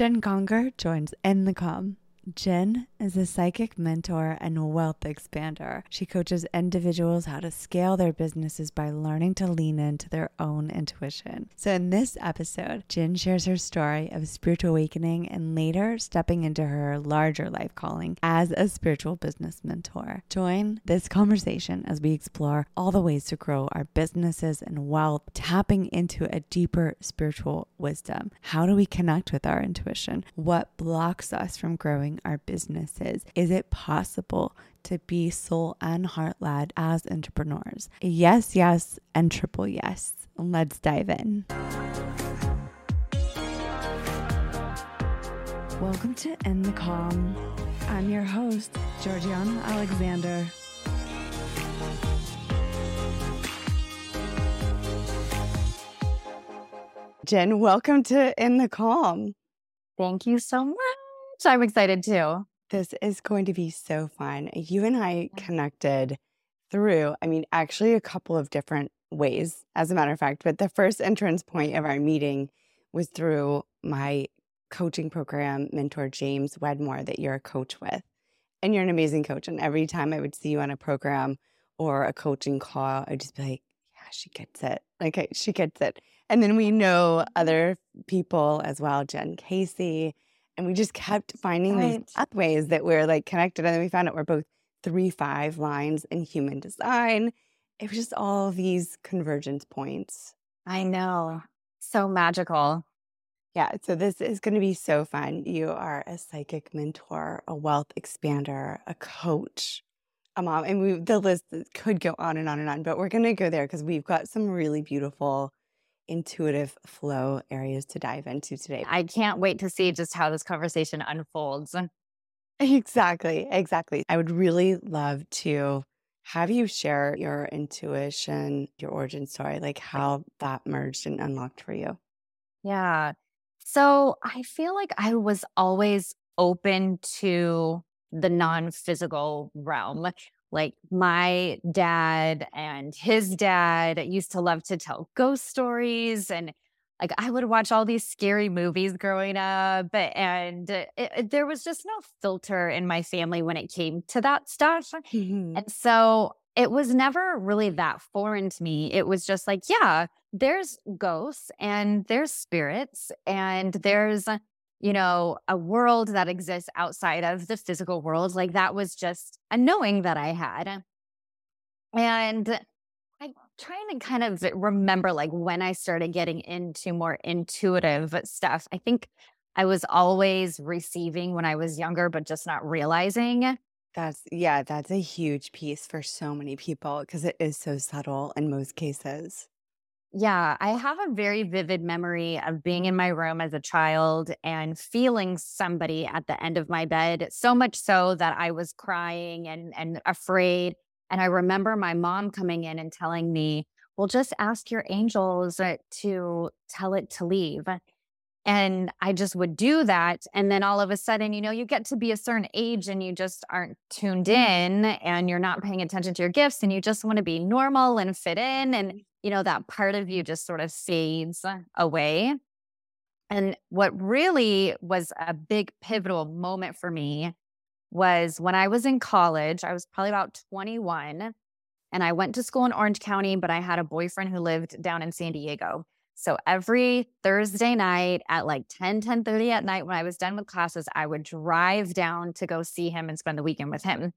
Jen Conger joins In the Calm. Jen is a psychic mentor and wealth expander. She coaches individuals how to scale their businesses by learning to lean into their own intuition. So, in this episode, Jen shares her story of spiritual awakening and later stepping into her larger life calling as a spiritual business mentor. Join this conversation as we explore all the ways to grow our businesses and wealth, tapping into a deeper spiritual wisdom. How do we connect with our intuition? What blocks us from growing our businesses? Is it possible to be soul and heart led as entrepreneurs? Yes, yes, and triple yes. Let's dive in. Welcome to In the Calm. I'm your host, Georgiana Alexander. Jen, welcome to In the Calm. Thank you so much. I'm excited too. This is going to be so fun. You and I connected through, I mean, actually, a couple of different ways, as a matter of fact. But the first entrance point of our meeting was through my coaching program mentor, James Wedmore, that you're a coach with. And you're an amazing coach. And every time I would see you on a program or a coaching call, I'd just be like, yeah, she gets it. Like, she gets it. And then we know mm-hmm. other people as well, Jen Casey and we just kept finding right. these pathways that we're like connected. And then we found out we're both three five lines in human design. It was just all these convergence points. I know. So magical. Yeah. So this is going to be so fun. You are a psychic mentor, a wealth expander, a coach, a mom. And we the list could go on and on and on, but we're going to go there because we've got some really beautiful intuitive flow areas to dive into today. I can't wait to see just how this conversation unfolds. Exactly, exactly. I would really love to have you share your intuition, your origin story, like how that merged and unlocked for you. Yeah. So I feel like I was always open to the non physical realm. Like my dad and his dad used to love to tell ghost stories and like I would watch all these scary movies growing up and it, it, there was just no filter in my family when it came to that stuff. Mm-hmm. And so it was never really that foreign to me. It was just like, yeah, there's ghosts and there's spirits and there's you know, a world that exists outside of the physical world. Like that was just a knowing that I had. And I'm trying to kind of remember like when I started getting into more intuitive stuff. I think I was always receiving when I was younger, but just not realizing. That's, yeah, that's a huge piece for so many people because it is so subtle in most cases. Yeah, I have a very vivid memory of being in my room as a child and feeling somebody at the end of my bed, so much so that I was crying and and afraid. And I remember my mom coming in and telling me, "Well, just ask your angels uh, to tell it to leave." And I just would do that. And then all of a sudden, you know, you get to be a certain age and you just aren't tuned in and you're not paying attention to your gifts and you just want to be normal and fit in. And, you know, that part of you just sort of fades away. And what really was a big pivotal moment for me was when I was in college, I was probably about 21 and I went to school in Orange County, but I had a boyfriend who lived down in San Diego. So every Thursday night at like 10, 10 30 at night when I was done with classes, I would drive down to go see him and spend the weekend with him.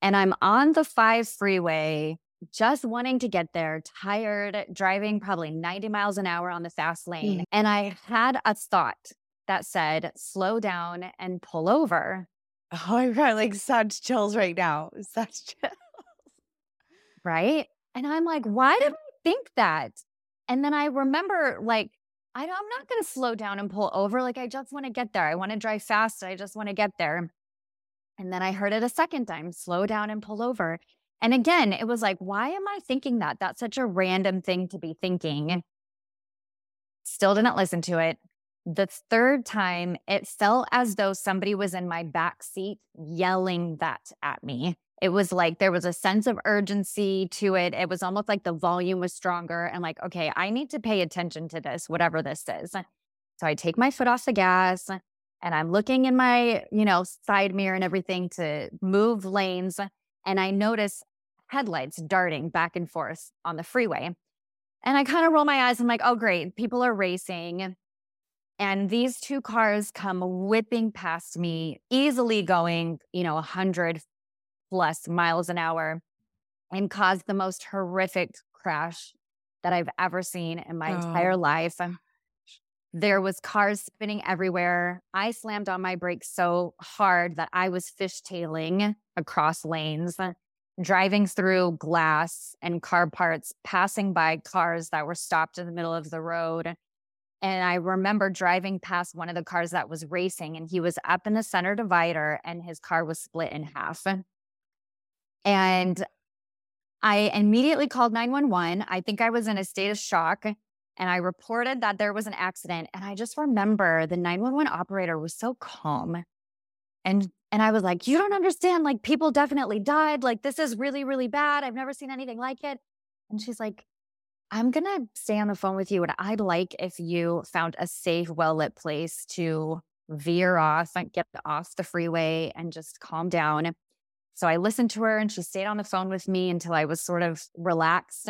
And I'm on the five freeway, just wanting to get there, tired, driving probably 90 miles an hour on the fast lane. Mm. And I had a thought that said, slow down and pull over. Oh, I got like such chills right now. Such chills. Right. And I'm like, why did I think that? And then I remember like, I, I'm not going to slow down and pull over. Like, I just want to get there. I want to drive fast. I just want to get there. And then I heard it a second time slow down and pull over. And again, it was like, why am I thinking that? That's such a random thing to be thinking. Still didn't listen to it. The third time, it felt as though somebody was in my back seat yelling that at me. It was like there was a sense of urgency to it. It was almost like the volume was stronger and like, okay, I need to pay attention to this, whatever this is. So I take my foot off the gas and I'm looking in my, you know, side mirror and everything to move lanes. And I notice headlights darting back and forth on the freeway. And I kind of roll my eyes. I'm like, oh, great. People are racing. And these two cars come whipping past me, easily going, you know, 100 plus miles an hour and caused the most horrific crash that I've ever seen in my oh. entire life. There was cars spinning everywhere. I slammed on my brakes so hard that I was fishtailing across lanes, driving through glass and car parts, passing by cars that were stopped in the middle of the road. And I remember driving past one of the cars that was racing, and he was up in the center divider, and his car was split in half. And I immediately called 911. I think I was in a state of shock and I reported that there was an accident. And I just remember the 911 operator was so calm. And and I was like, "You don't understand. Like people definitely died. Like this is really really bad. I've never seen anything like it." And she's like, "I'm going to stay on the phone with you and I'd like if you found a safe, well-lit place to veer off and get off the freeway and just calm down." So I listened to her and she stayed on the phone with me until I was sort of relaxed.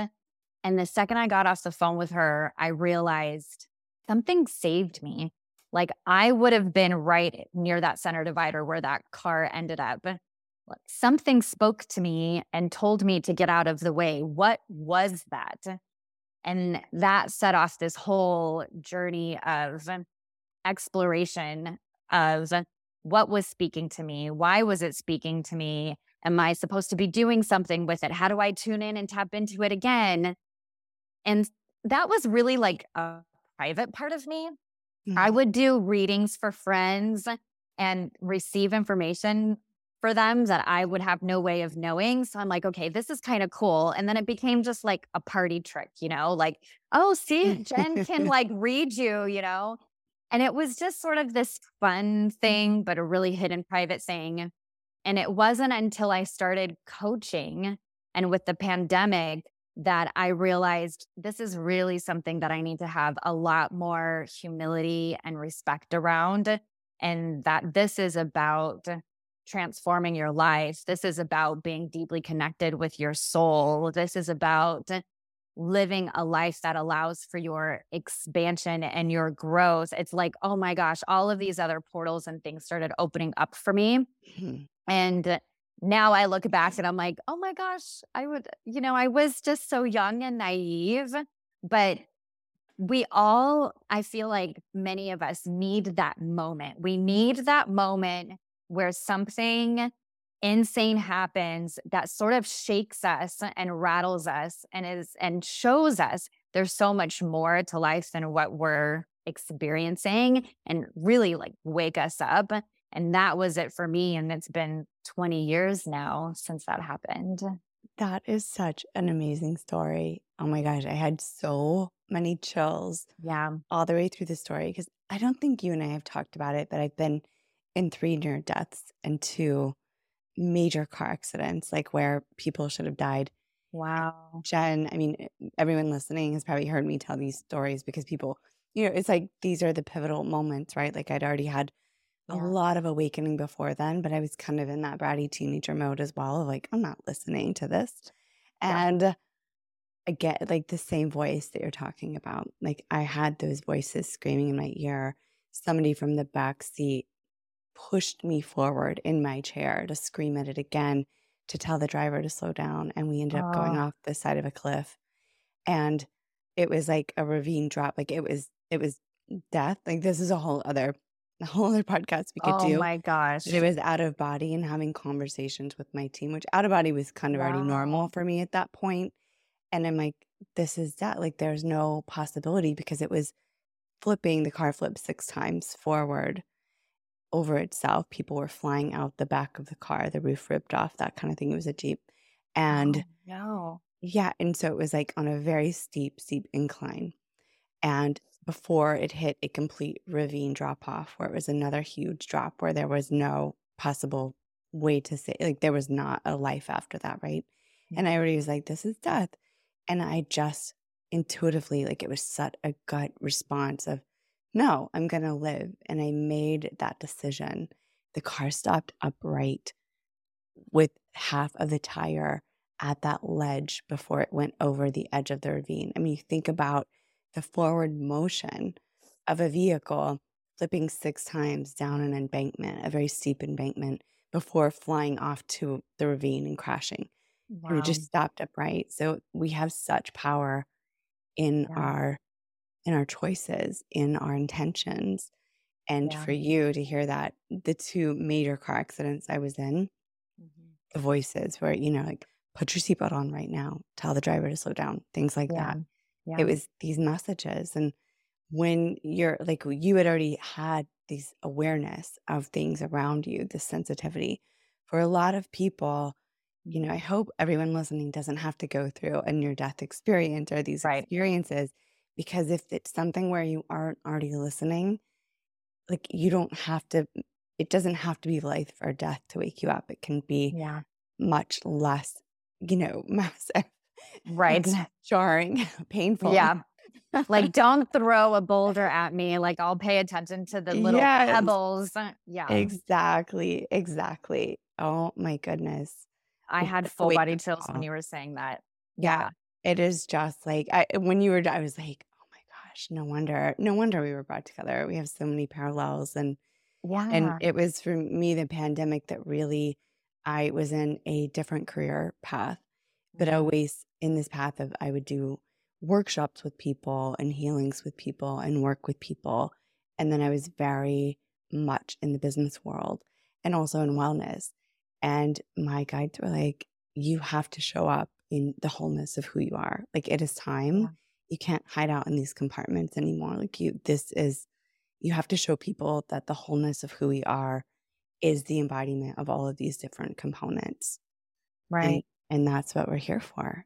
And the second I got off the phone with her, I realized something saved me. Like I would have been right near that center divider where that car ended up. Something spoke to me and told me to get out of the way. What was that? And that set off this whole journey of exploration of what was speaking to me? Why was it speaking to me? Am I supposed to be doing something with it? How do I tune in and tap into it again? And that was really like a private part of me. Mm-hmm. I would do readings for friends and receive information for them that I would have no way of knowing. So I'm like, okay, this is kind of cool. And then it became just like a party trick, you know, like, oh, see, Jen can like read you, you know? And it was just sort of this fun thing, but a really hidden private thing. And it wasn't until I started coaching and with the pandemic that I realized this is really something that I need to have a lot more humility and respect around. And that this is about transforming your life. This is about being deeply connected with your soul. This is about living a life that allows for your expansion and your growth, it's like, oh my gosh, all of these other portals and things started opening up for me. Mm-hmm. And now I look back and I'm like, oh my gosh, I would, you know, I was just so young and naive, but we all, I feel like many of us need that moment. We need that moment where something insane happens that sort of shakes us and rattles us and is and shows us there's so much more to life than what we're experiencing and really like wake us up and that was it for me and it's been 20 years now since that happened that is such an amazing story oh my gosh i had so many chills yeah all the way through the story because i don't think you and i have talked about it but i've been in three near deaths and two major car accidents, like where people should have died. Wow. Jen, I mean, everyone listening has probably heard me tell these stories because people, you know, it's like these are the pivotal moments, right? Like I'd already had a yeah. lot of awakening before then, but I was kind of in that bratty teenager mode as well. of Like, I'm not listening to this. And yeah. I get like the same voice that you're talking about. Like I had those voices screaming in my ear. Somebody from the back seat pushed me forward in my chair to scream at it again to tell the driver to slow down. And we ended up going oh. off the side of a cliff. And it was like a ravine drop. Like it was, it was death. Like this is a whole other, a whole other podcast we could oh do. Oh my gosh. It was out of body and having conversations with my team, which out of body was kind of wow. already normal for me at that point. And I'm like, this is that. Like there's no possibility because it was flipping the car flip six times forward over itself. People were flying out the back of the car, the roof ripped off, that kind of thing. It was a Jeep. And oh, no. Yeah. And so it was like on a very steep, steep incline. And before it hit a complete ravine drop off, where it was another huge drop where there was no possible way to say, like, there was not a life after that. Right. Mm-hmm. And I already was like, this is death. And I just intuitively, like, it was such a gut response of no, I'm going to live. And I made that decision. The car stopped upright with half of the tire at that ledge before it went over the edge of the ravine. I mean, you think about the forward motion of a vehicle flipping six times down an embankment, a very steep embankment, before flying off to the ravine and crashing. Wow. And it just stopped upright. So we have such power in yeah. our in our choices, in our intentions. And yeah. for you to hear that, the two major car accidents I was in, mm-hmm. the voices where, you know, like, put your seatbelt on right now, tell the driver to slow down, things like yeah. that. Yeah. It was these messages. And when you're like, you had already had these awareness of things around you, this sensitivity. For a lot of people, you know, I hope everyone listening doesn't have to go through a near death experience or these right. experiences because if it's something where you aren't already listening, like you don't have to, it doesn't have to be life or death to wake you up. It can be yeah. much less, you know, massive, right? Jarring, painful. Yeah. like don't throw a boulder at me like i'll pay attention to the little yes. pebbles uh, yeah exactly exactly oh my goodness i had full Wait, body chills when oh. you were saying that yeah. yeah. it is just like I, when you were i was like oh my gosh no wonder no wonder we were brought together we have so many parallels and yeah and it was for me the pandemic that really i was in a different career path but always in this path of i would do workshops with people and healings with people and work with people. And then I was very much in the business world and also in wellness. And my guides were like, you have to show up in the wholeness of who you are. Like it is time. Yeah. You can't hide out in these compartments anymore. Like you, this is, you have to show people that the wholeness of who we are is the embodiment of all of these different components. Right. And, that's what we're here for.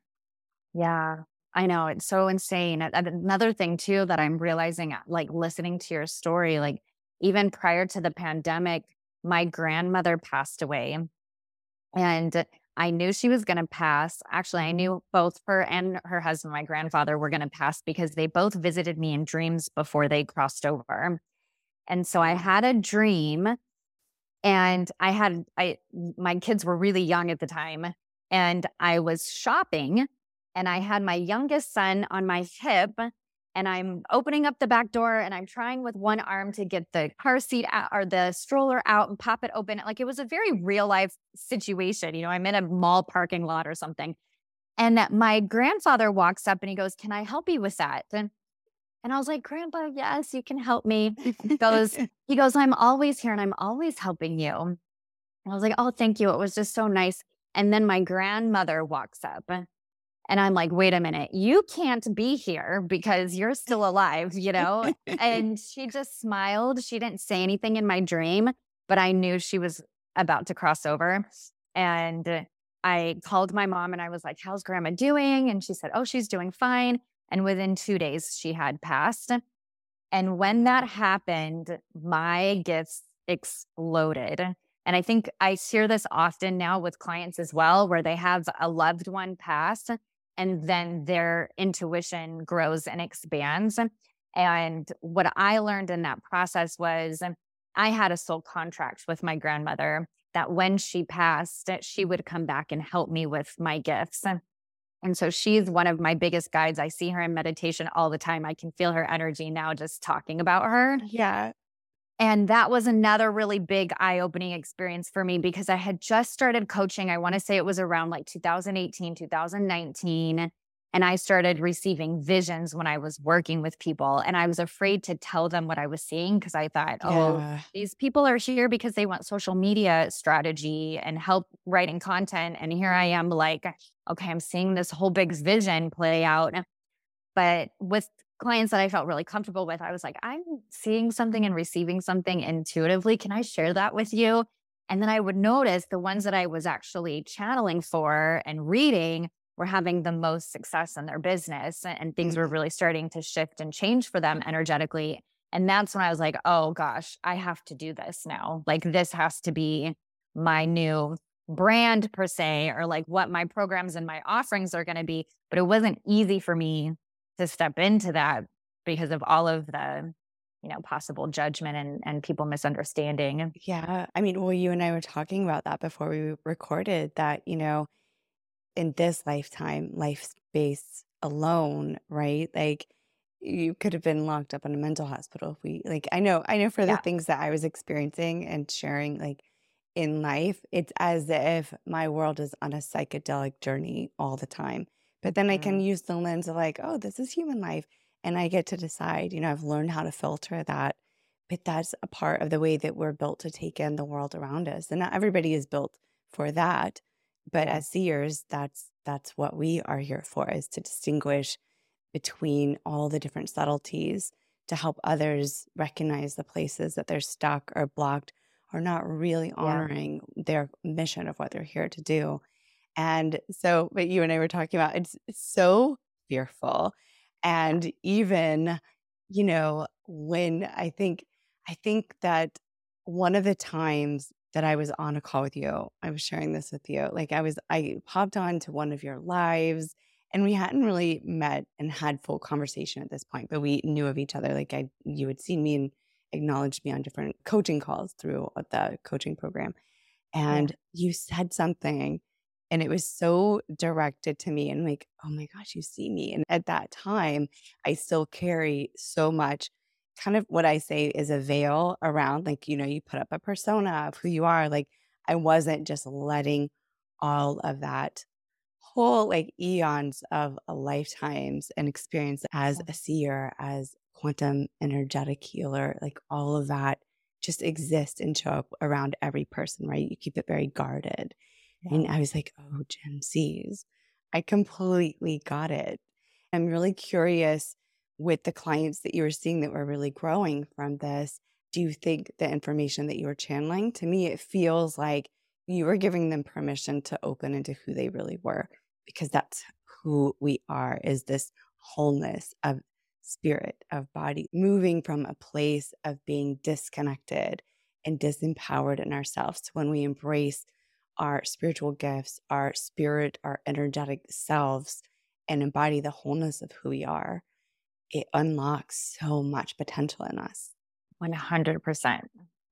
Yeah. I know it's so insane. Another thing too that I'm realizing, uh, like listening to your story, like even prior to the pandemic, my grandmother passed away. And I knew she was going to pass. Actually, I knew both her and her husband, my grandfather, were going to pass because they both visited me in dreams before they crossed over. And so I had a dream and I had I my kids were really young at the time and I was shopping and I had my youngest son on my hip and I'm opening up the back door and I'm trying with one arm to get the car seat out or the stroller out and pop it open. Like it was a very real life situation. You know, I'm in a mall parking lot or something. And my grandfather walks up and he goes, Can I help you with that? And, and I was like, Grandpa, yes, you can help me. He goes, he goes, I'm always here and I'm always helping you. And I was like, Oh, thank you. It was just so nice. And then my grandmother walks up and I'm like, wait a minute, you can't be here because you're still alive, you know? and she just smiled. She didn't say anything in my dream, but I knew she was about to cross over. And I called my mom and I was like, how's grandma doing? And she said, oh, she's doing fine. And within two days, she had passed. And when that happened, my gifts exploded. And I think I share this often now with clients as well, where they have a loved one pass and then their intuition grows and expands. And what I learned in that process was I had a soul contract with my grandmother that when she passed, she would come back and help me with my gifts. And so she's one of my biggest guides. I see her in meditation all the time. I can feel her energy now just talking about her. Yeah. And that was another really big eye opening experience for me because I had just started coaching. I want to say it was around like 2018, 2019. And I started receiving visions when I was working with people. And I was afraid to tell them what I was seeing because I thought, oh, these people are here because they want social media strategy and help writing content. And here I am, like, okay, I'm seeing this whole big vision play out. But with clients that I felt really comfortable with, I was like, I'm seeing something and receiving something intuitively. Can I share that with you? And then I would notice the ones that I was actually channeling for and reading were having the most success in their business and things were mm-hmm. really starting to shift and change for them energetically. And that's when I was like, oh gosh, I have to do this now. Like, this has to be my new brand per se, or like what my programs and my offerings are going to be. But it wasn't easy for me to step into that because of all of the you know, possible judgment and, and people misunderstanding. Yeah. I mean, well, you and I were talking about that before we recorded that, you know, in this lifetime, life space alone, right? Like you could have been locked up in a mental hospital if we like I know, I know for the Yeah. things that I was experiencing and sharing like in life, it's as if my world is on a psychedelic journey all the time. But then I can Mhm. use the lens of like, oh, this is human life. And I get to decide, you know, I've learned how to filter that. But that's a part of the way that we're built to take in the world around us. And not everybody is built for that. But Yeah. as seers, that's that's what we are here for is to distinguish between all the different subtleties to help others recognize the places that they're stuck or blocked or not really Yeah. honoring their mission of what they're here to do. And so, but you and I were talking about it's so fearful. And even, you know, when I think, I think that one of the times that I was on a call with you, I was sharing this with you. Like I was, I popped on to one of your lives and we hadn't really met and had full conversation at this point, but we knew of each other. Like I, you had seen me and acknowledged me on different coaching calls through uh, the coaching program. Yeah. And you said something and it was so directed to me and like, oh my gosh, you see me. And at that time, I still carry so much kind of what I say is a veil around, like, you know, you put up a persona of who you are. Like, I wasn't just letting all of that whole like eons of lifetimes and experience as a seer, as quantum energetic healer, like all of that just exist and show up around every person, right? You keep it very guarded. Yeah. And I was like, oh, Gen Zs. I completely got it. I'm really curious with the clients that you were seeing that were really growing from this. Do you think the information that you were channeling, to me, it feels like you were giving them permission to open into who they really were, because that's who we are, is this wholeness of spirit, of body, moving from a place of being disconnected and disempowered in ourselves to when we embrace our spiritual gifts, our spirit, our energetic selves, and embody the wholeness of who we are, it unlocks so much potential in us. 100%.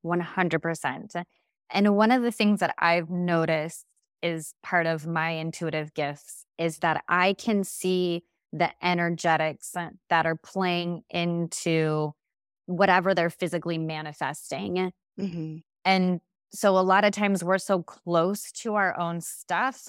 100%. And one of the things that I've noticed is part of my intuitive gifts is that I can see the energetics that are playing into whatever they're physically manifesting. hmm And so a lot of times we're so close to our own stuff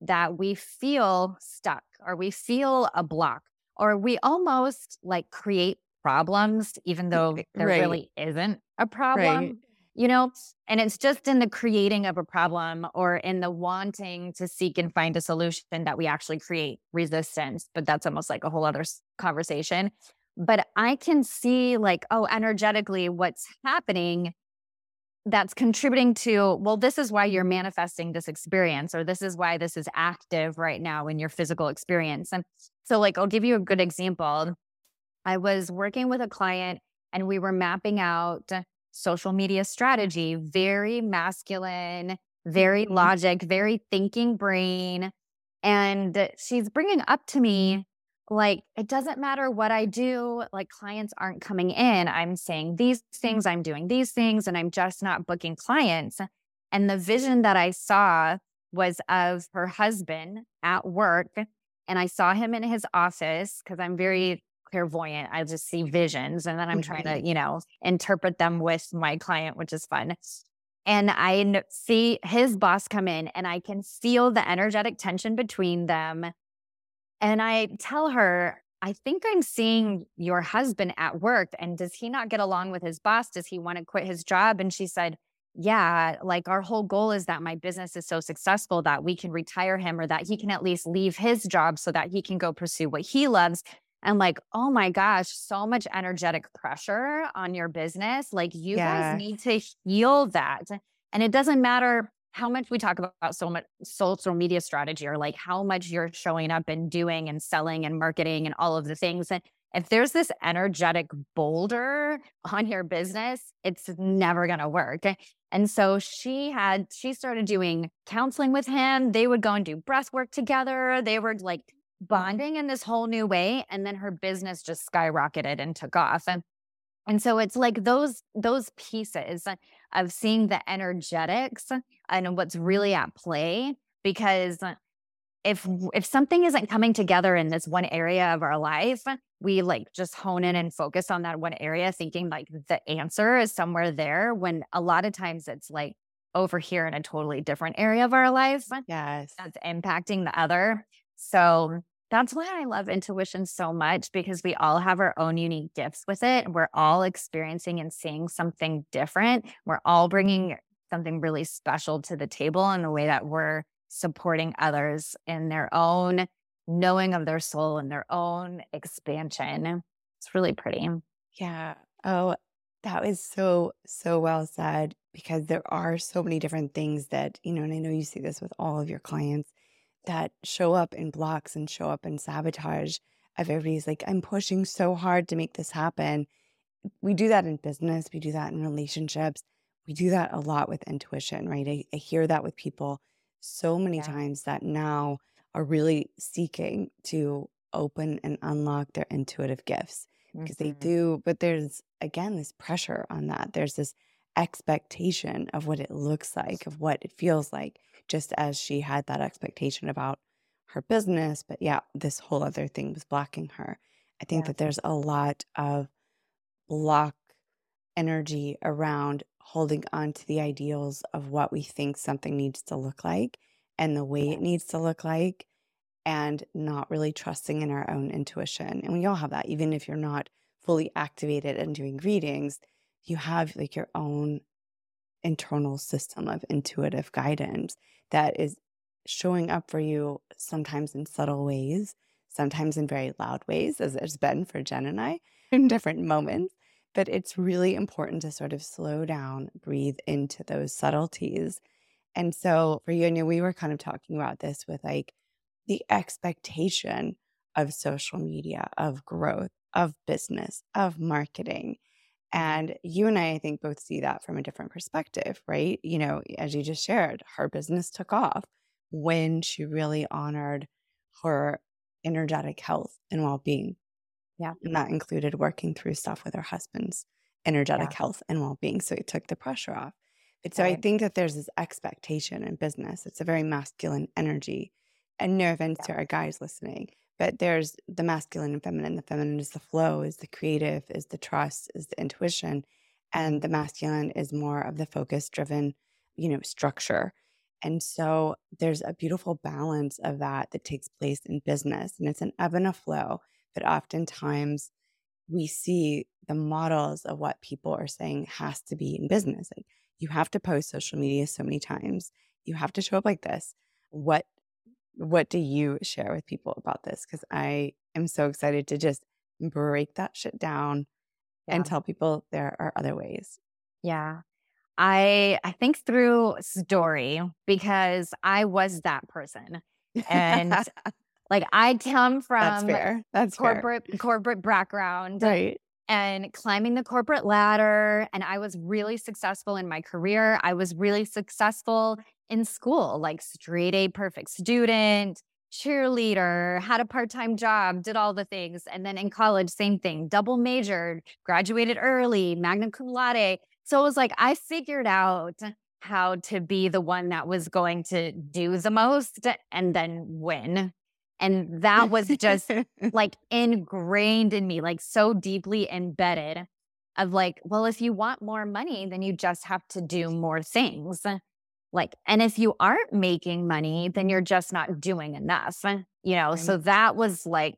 that we feel stuck or we feel a block or we almost like create problems, even though there Right, really isn't a right. problem, you know? And it's just in the creating of a problem or in the wanting to seek and find a solution that we actually create resistance. But that's almost like a whole other conversation. But I can see, like, oh, energetically, what's happening that's contributing to, well, this is why you're manifesting this experience, or this is why this is active right now in your physical experience. And so, like, I'll give you a good example. I was working with a client and we were mapping out social media strategy, very masculine, very Mhm. logic, very thinking brain. And she's bringing up to me, like, it doesn't matter what I do, like, clients aren't coming in. I'm saying these things, I'm doing these things, and I'm just not booking clients. And the vision that I saw was of her husband at work. And I saw him in his office because I'm very clairvoyant. I just see visions and then I'm trying to, Mhm. you know, interpret them with my client, which is fun. And I see his boss come in and I can feel the energetic tension between them. And I tell her, I think I'm seeing your husband at work. And does he not get along with his boss? Does he want to quit his job? And she said, Yeah, like our whole goal is that my business is so successful that we can retire him or that he can at least leave his job so that he can go pursue what he loves. And like, oh my gosh, so much energetic pressure on your business. Like, you guys need to heal that. And it doesn't matter how much we talk about so much social media strategy or like how much you're showing up and doing and selling and marketing and all of the things. And if there's this energetic boulder on your business, it's never going to work. Eh? And so she had, she started doing counseling with him. They would go and do breath work together. They were like bonding in this whole new way. And then her business just skyrocketed and took off. And And so it's like those those pieces of seeing the energetics and what's really at play because if if something isn't coming together in this one area of our life, we like just hone in and focus on that one area thinking like the answer is somewhere there when a lot of times it's like over here in a totally different area of our life. Yes. That's impacting the other. So that's why I love intuition so much because we all have our own unique gifts with it. We're all experiencing and seeing something different. We're all bringing something really special to the table in the way that we're supporting others in their own knowing of their soul and their own expansion. It's really pretty. Yeah. Oh, that was so, so well said because there are so many different things that, you know, and I know you see this with all of your clients that show up in blocks and show up in sabotage of everybody's like, I'm pushing so hard to make this happen. We do that in business, we do that in relationships, we do that a lot with intuition, right? I, I hear that with people so many Yeah. times that now are really seeking to open and unlock their intuitive gifts because they Mhm. do, but there's again this pressure on that. There's this expectation of what it looks like, of what it feels like, just as she had that expectation about her business. But yeah, this whole other thing was blocking her. I think Yeah. that there's a lot of block energy around holding on to the ideals of what we think something needs to look like and the way it needs to look like and not really trusting in our own intuition. And we all have that, even if you're not fully activated and doing readings, you have like your own internal system of intuitive guidance that is showing up for you sometimes in subtle ways, sometimes in very loud ways, as it's been for Jen and I in different moments. But it's really important to sort of slow down, breathe into those subtleties. And so for you, and know we were kind of talking about this with like the expectation of social media, of growth, of business, of marketing. And you and I, I think, both see that from a different perspective, right? You know, as you just shared, her business took off when she really honored her energetic health and well being. Yeah. And that included working through stuff with her husband's energetic Yeah. health and well being. So it took the pressure off. But so I think that there's this expectation in business. It's a very masculine energy. And no offense Yeah. to our guys listening, but there's the masculine and feminine. The feminine is the flow, is the creative, is the trust, is the intuition. And the masculine is more of the focus driven, you know, structure. And so there's a beautiful balance of that that takes place in business. And it's an ebb and a flow. But oftentimes we see the models of what people are saying has to be in business. Like you have to post social media so many times. You have to show up like this. What what do you share with people about this? Because I am so excited to just break that shit down and tell people there are other ways. Yeah. I I think through story because I was that person. And like I come from That's fair. That's fair. corporate corporate background Right. and climbing the corporate ladder and I was really successful in my career. I was really successful in school, like straight A perfect student, cheerleader, had a part-time job, did all the things. And then in college, same thing, double majored, graduated early, magna cum laude. So it was like I figured out how to be the one that was going to do the most and then win. And that was just like ingrained in me, like so deeply embedded of like, well, if you want more money, then you just have to do more things. Like, and if you aren't making money, then you're just not doing enough, you know? So that was like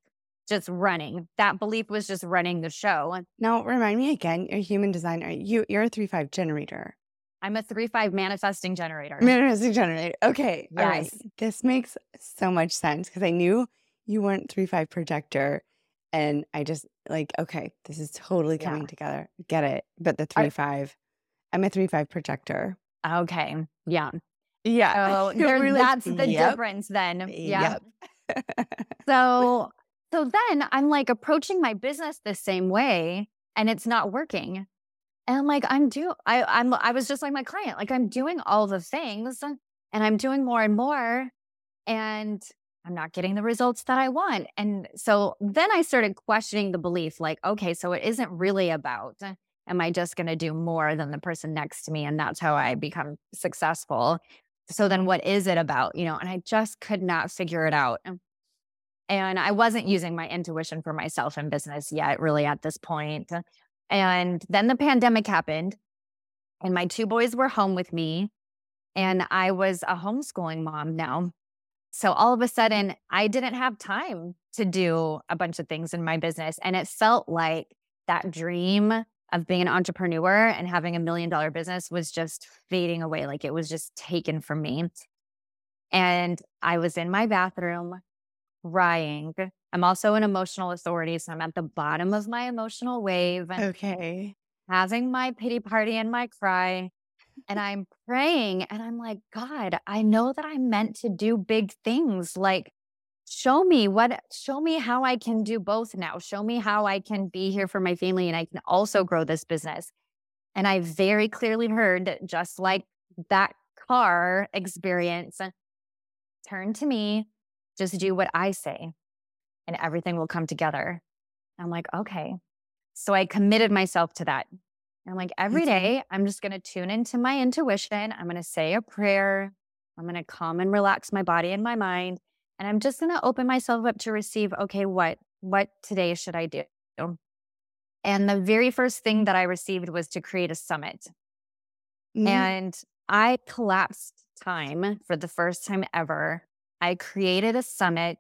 just running. That belief was just running the show. now remind me again, you're a human designer. You you're a three five generator. I'm a three five manifesting generator. Manifesting generator. Okay. All right. This makes so much sense because I knew you weren't three five projector. And I just like, okay, this is totally Yeah. coming together. Get it. But the I- three five, I'm a three five projector. Okay. Yeah. Yeah. So there, We're that's the "Yep, difference then. Yeah. Yep. So so then I'm like approaching my business the same way and it's not working. And I'm like, I'm do I I'm I was just like my client, like I'm doing all the things and I'm doing more and more. And I'm not getting the results that I want. And so then I started questioning the belief like, okay, so it isn't really about, am I just going to do more than the person next to me? And that's how I become successful. So then what is it about? You know, and I just could not figure it out. And I wasn't using my intuition for myself in business yet, really at this point. And then the pandemic happened, and my two boys were home with me, and I was a homeschooling mom now. So all of a sudden, I didn't have time to do a bunch of things in my business. And it felt like that dream of being an entrepreneur and having a million dollar business was just fading away. Like it was just taken from me. And I was in my bathroom crying. I'm also an emotional authority. So I'm at the bottom of my emotional wave. Okay. Having my pity party and my cry. And I'm praying and I'm like, God, I know that I'm meant to do big things. Like, show me what, show me how I can do both now. Show me how I can be here for my family and I can also grow this business. And I very clearly heard, that, just like that car experience, turn to me, just do what I say, and everything will come together. I'm like, okay. So I committed myself to that. And I'm like, every day, I'm just going to tune into my intuition. I'm going to say a prayer. I'm going to calm and relax my body and my mind. And I'm just going to open myself up to receive, okay, what, what today should I do? And the very first thing that I received was to create a summit. Mm-hmm. And I collapsed time for the first time ever I created a summit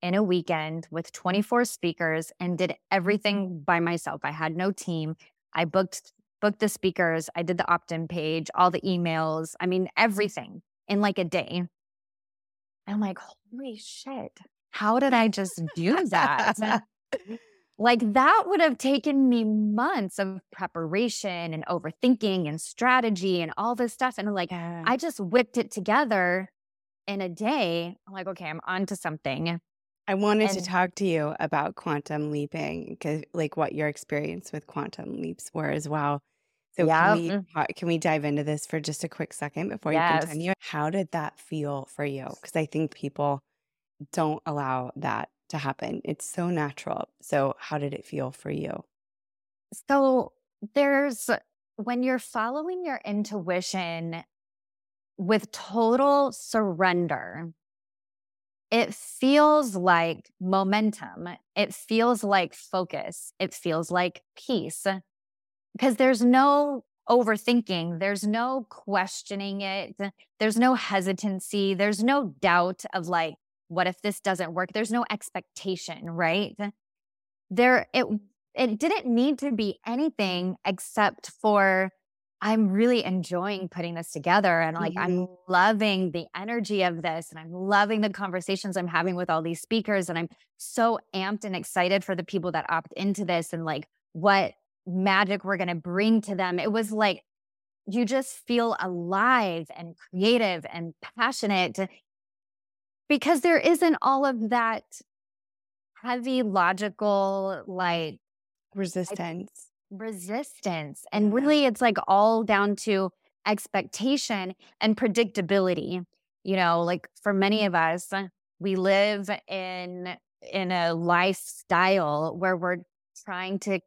in a weekend with 24 speakers and did everything by myself. I had no team. I booked booked the speakers, I did the opt-in page, all the emails, I mean everything in like a day. I'm like, "Holy shit. How did I just do that?" like that would have taken me months of preparation and overthinking and strategy and all this stuff and like yeah. I just whipped it together in a day, I'm like, okay, I'm on to something. I wanted and, to talk to you about quantum leaping, like what your experience with quantum leaps were as well. So yeah. can we mm. can we dive into this for just a quick second before yes. you continue? How did that feel for you? Because I think people don't allow that to happen. It's so natural. So how did it feel for you? So there's when you're following your intuition with total surrender, it feels like momentum. It feels like focus. It feels like peace because there's no overthinking. There's no questioning it. There's no hesitancy. There's no doubt of like, what if this doesn't work? There's no expectation, right? There, it, it didn't need to be anything except for I'm really enjoying putting this together and like mm-hmm. I'm loving the energy of this and I'm loving the conversations I'm having with all these speakers and I'm so amped and excited for the people that opt into this and like what magic we're going to bring to them. It was like you just feel alive and creative and passionate because there isn't all of that heavy logical like resistance resistance. And really, it's like all down to expectation and predictability. You know, like for many of us, we live in in a lifestyle where we're trying to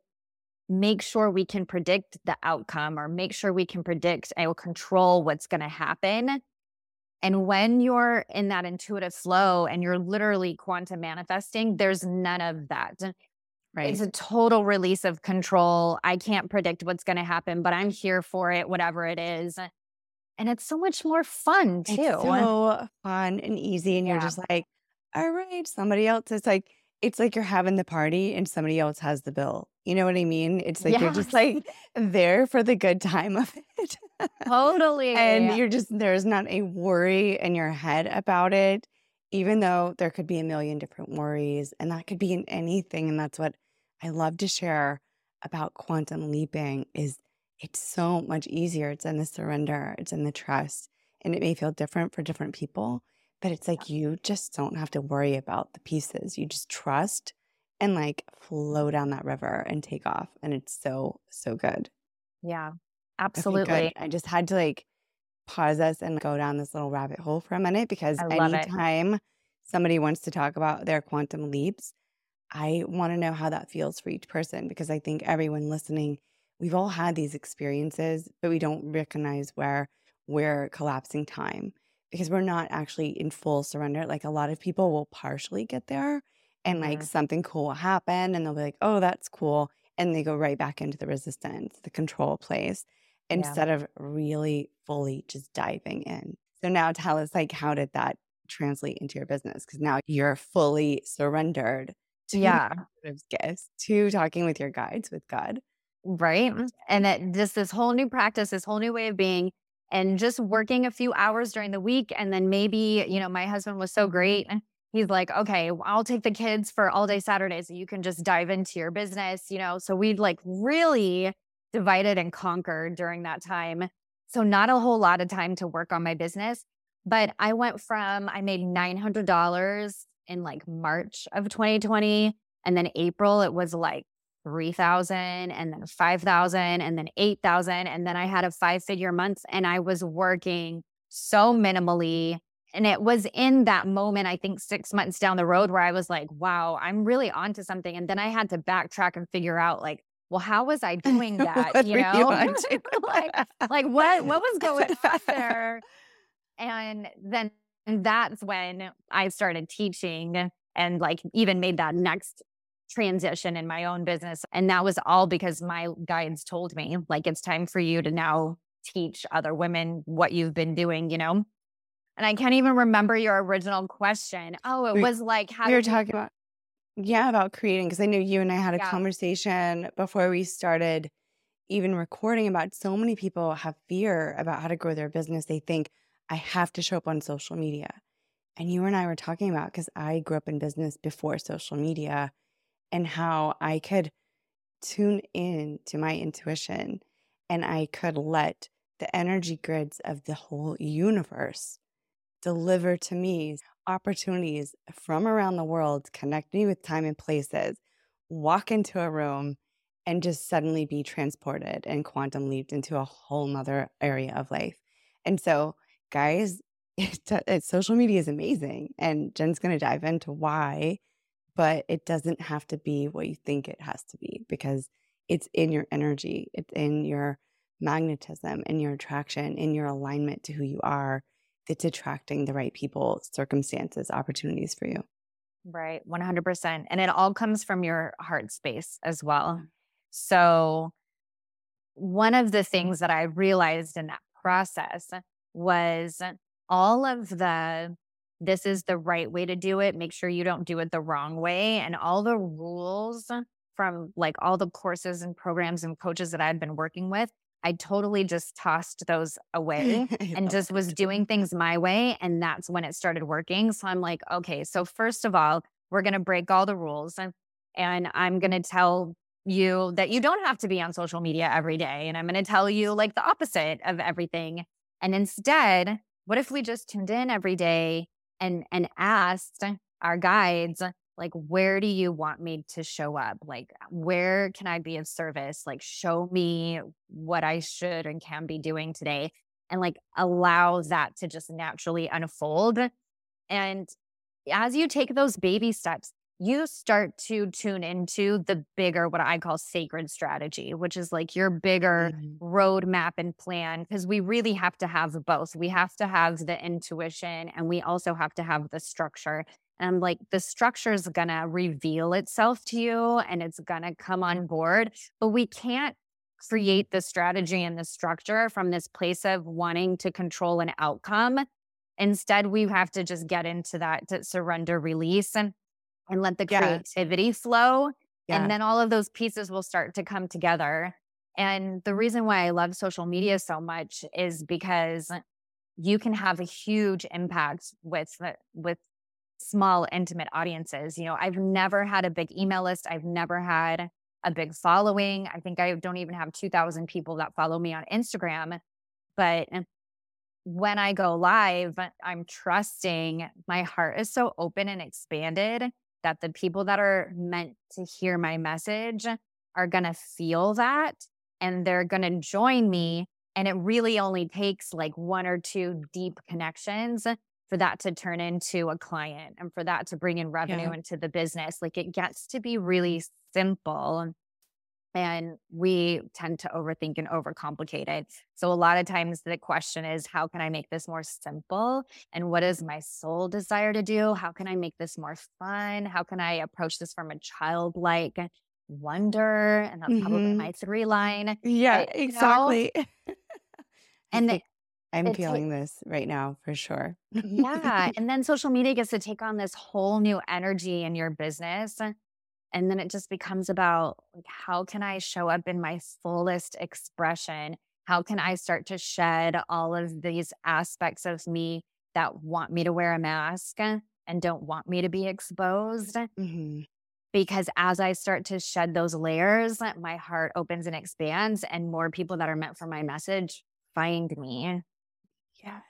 make sure we can predict the outcome or make sure we can predict and control what's going to happen. And when you're in that intuitive flow and you're literally quantum manifesting, there's none of that. Right. It's a total release of control. I can't predict what's going to happen, but I'm here for it, whatever it is. And it's so much more fun too. It's so fun and easy. And yeah. you're just like, all right, somebody else. It's like, it's like you're having the party and somebody else has the bill. You know what I mean? It's like yes. you're just like there for the good time of it. totally. and you're just, there's not a worry in your head about it even though there could be a million different worries and that could be in anything and that's what i love to share about quantum leaping is it's so much easier it's in the surrender it's in the trust and it may feel different for different people but it's like you just don't have to worry about the pieces you just trust and like flow down that river and take off and it's so so good. Yeah absolutely. Okay, i just had to like pause us and go down this little rabbit hole for a minute because anytime it. somebody wants to talk about their quantum leaps, I want to know how that feels for each person because I think everyone listening, we've all had these experiences, but we don't recognize where we're collapsing time because we're not actually in full surrender. Like a lot of people will partially get there and like Mhm. something cool will happen and they'll be like, oh, that's cool. And they go right back into the resistance, the control place, Yeah. instead of really fully just diving in. So now tell us like how did that translate into your business? Because now you're fully surrendered to Yeah. gifts, to talking with your guides, with God. Right. And that just this whole new practice, this whole new way of being, and just working a few hours during the week. And then maybe, you know, my husband was so great. He's like, okay, I'll take the kids for all day Saturdays. So you can just dive into your business, you know? So we'd like really divided and conquered during that time. So not a whole lot of time to work on my business. But I went from, I made $900 in like March of 2020. And then April, it was like 3,000 and then 5,000 and then 8,000. And then I had a five figure month and I was working so minimally. And it was in that moment, I think six months down the road, where I was like, wow, I'm really onto something. And then I had to backtrack and figure out, like, well, how was I doing that? You know, to? like, like what what was going on there? And then that's when I started teaching and like even made that next transition in my own business. And that was all because my guides told me, like, it's time for you to now teach other women what you've been doing, you know? And I can't even remember your original question. Oh, it We- was like, how we were talking about yeah about creating because i know you and i had a Yeah. conversation before we started even recording about so many people have fear about how to grow their business they think i have to show up on social media and you and i were talking about because i grew up in business before social media and how i could tune in to my intuition and i could let the energy grids of the whole universe deliver to me opportunities from around the world, connect me with time and places, walk into a room and just suddenly be transported and quantum leaped into a whole nother area of life. And so, guys, it, it, social media is amazing. And Jen's going to dive into why, but it doesn't have to be what you think it has to be because it's in your energy, it's in your magnetism, in your attraction, in your alignment to who you are it's attracting the right people, circumstances, opportunities for you. Right, 100%. And it all comes from your heart space as well. Mm. So, one of the things that I realized in that process was all of the this is the right way to do it. Make sure you don't do it the wrong way. And all the rules from like all the courses and programs and coaches that I had been working with, I totally just tossed those away and just was doing things my way. And that's when it started working. So I'm like, okay, so first of all, we're going to break all the rules and, and I'm going to tell you that you don't have to be on social media every day. And I'm going to tell you like the opposite of everything. And instead, what if we just tuned in every day and, and asked our guides, like where do you want me to show up? Like where can i be of service? Like show me what i should and can be doing today and like allow that to just naturally unfold. And as you take those baby steps you start to tune into the bigger what i call sacred strategy which is like your bigger Mhm. roadmap and plan because we really have to have both we have to have the intuition and we also have to have the structure and like the structure is going to reveal itself to you and it's going to come on board. But we can't create the strategy and the structure from this place of wanting to control an outcome. Instead, we have to just get into that to surrender, release, and, and let the Yes. creativity flow. Yeah. And then all of those pieces will start to come together. And the reason why I love social media so much is because you can have a huge impact with with small intimate audiences. You know, I've never had a big email list. I've never had a big following. I think I don't even have 2000 people that follow me on Instagram. But when I go live, I'm trusting my heart is so open and expanded that the people that are meant to hear my message are going to feel that and they're going to join me. And it really only takes like one or two deep connections for that to turn into a client and for that to bring in revenue yeah. into the business. Like it gets to be really simple. And we tend to overthink and overcomplicate it. So, a lot of times the question is, how can I make this more simple? And what does my soul desire to do? How can I make this more fun? How can I approach this from a childlike wonder? And that's mm-hmm. probably my three line. Yeah, exactly. and the, I'm feeling this right now for sure. yeah. And then social media gets to take on this whole new energy in your business. And then it just becomes about like, how can I show up in my fullest expression? How can I start to shed all of these aspects of me that want me to wear a mask and don't want me to be exposed? Mm-hmm. Because as I start to shed those layers, my heart opens and expands, and more people that are meant for my message find me. Yes.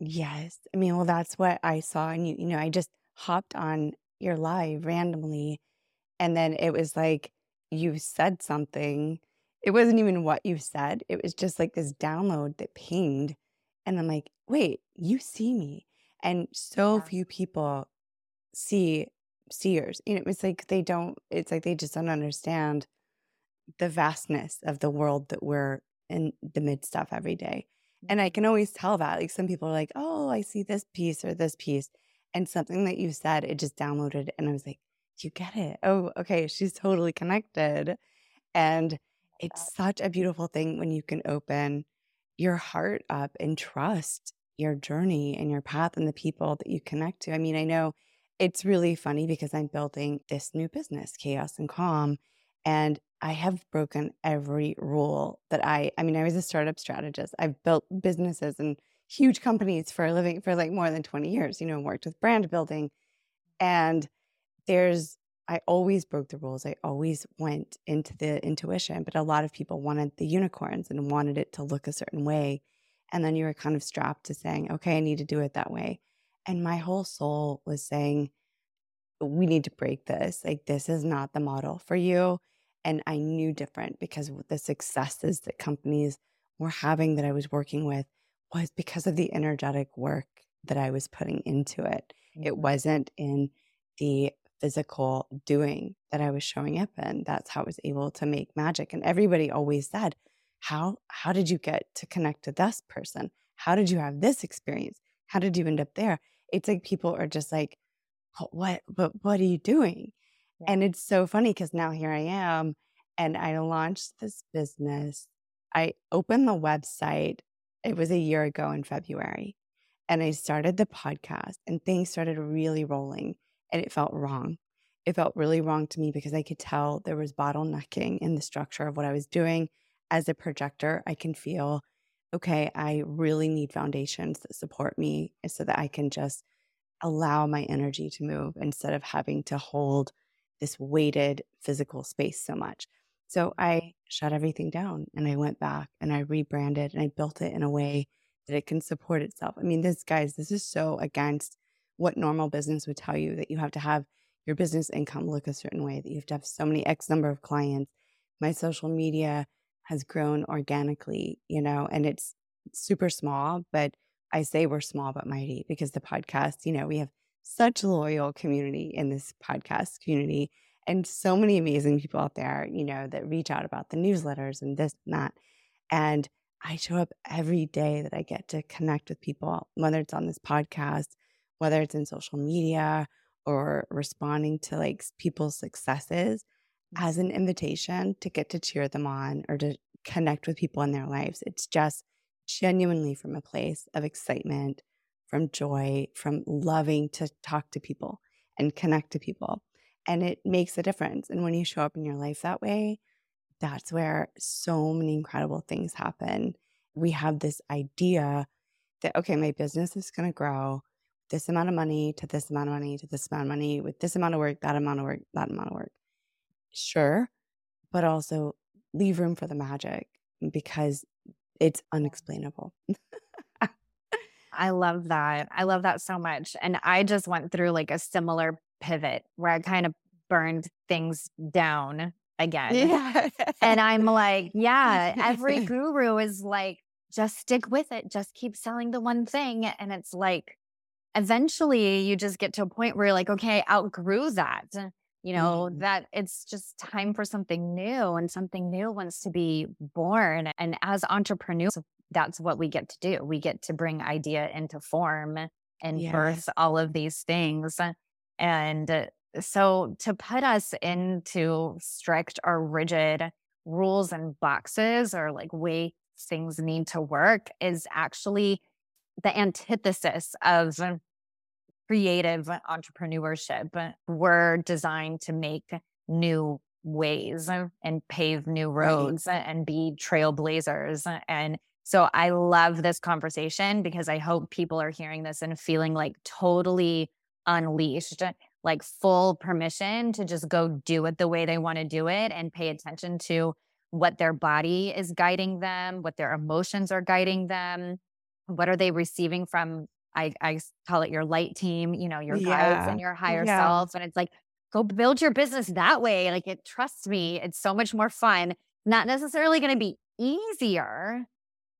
Yes. I mean, well, that's what I saw. And you, you know, I just hopped on your live randomly. And then it was like you said something. It wasn't even what you said. It was just like this download that pinged. And I'm like, wait, you see me. And so yeah. few people see seers. You know, it's like they don't, it's like they just don't understand the vastness of the world that we're in the midst of every day. And I mm-hmm. can always tell that. Like some people are like, oh, I see this piece or this piece. And something that you said, it just downloaded. And I was like, you get it. Oh, okay. She's totally connected. And it's such a beautiful thing when you can open your heart up and trust your journey and your path and the people that you connect to. I mean, I know it's really funny because I'm building this new business, Chaos and Calm. And I have broken every rule that I, I mean, I was a startup strategist. I've built businesses and huge companies for a living for like more than 20 years, you know, worked with brand building. And there's, I always broke the rules. I always went into the intuition, but a lot of people wanted the unicorns and wanted it to look a certain way. And then you were kind of strapped to saying, okay, I need to do it that way. And my whole soul was saying, we need to break this. Like, this is not the model for you. And I knew different because the successes that companies were having that I was working with was because of the energetic work that I was putting into it. Mm-hmm. It wasn't in the physical doing that I was showing up in. That's how I was able to make magic. And everybody always said, How how did you get to connect to this person? How did you have this experience? How did you end up there? It's like people are just like, what but what are you doing? Yeah. And it's so funny because now here I am and I launched this business. I opened the website. It was a year ago in February. And I started the podcast and things started really rolling and it felt wrong. It felt really wrong to me because I could tell there was bottlenecking in the structure of what I was doing. As a projector, I can feel, okay, I really need foundations that support me so that I can just allow my energy to move instead of having to hold this weighted physical space so much. So I shut everything down and I went back and I rebranded and I built it in a way that it can support itself. I mean, this guys, this is so against what normal business would tell you that you have to have your business income look a certain way, that you have to have so many X number of clients. My social media has grown organically, you know, and it's super small, but I say we're small but mighty because the podcast, you know, we have such loyal community in this podcast community and so many amazing people out there, you know, that reach out about the newsletters and this and that. And I show up every day that I get to connect with people, whether it's on this podcast, whether it's in social media or responding to like people's successes as an mm-hmm. invitation to get to cheer them on or to connect with people in their lives. It's just genuinely from a place of excitement, from joy, from loving to talk to people and connect to people. And it makes a difference. And when you show up in your life that way, that's where so many incredible things happen. We have this idea that, okay, my business is going to grow this amount of money to this amount of money to this amount of money with this amount of work, that amount of work, that amount of work. Sure. But also leave room for the magic because it's unexplainable. I love that. I love that so much. And I just went through like a similar pivot where I kind of burned things down again. Yeah. and I'm like, yeah, every guru is like, just stick with it, just keep selling the one thing. And it's like, eventually you just get to a point where you're like, okay, I outgrew that. You know, Mhm. that it's just time for something new and something new wants to be born. And as entrepreneurs, that's what we get to do. We get to bring idea into form and Yeah. birth all of these things. And so to put us into strict or rigid rules and boxes or like way things need to work is actually the antithesis of creative entrepreneurship. We're designed to make new ways and pave new Right. roads and be trailblazers. And so I love this conversation because I hope people are hearing this and feeling like totally unleashed, like full permission to just go do it the way they want to do it and pay attention to what their body is guiding them, what their emotions are guiding them, what are they receiving from I call it your light team, you know, your guides Yeah. and your higher Yeah. self. And it's like, go build your business that way. Like it, trust me, it's so much more fun. Not necessarily going to be easier.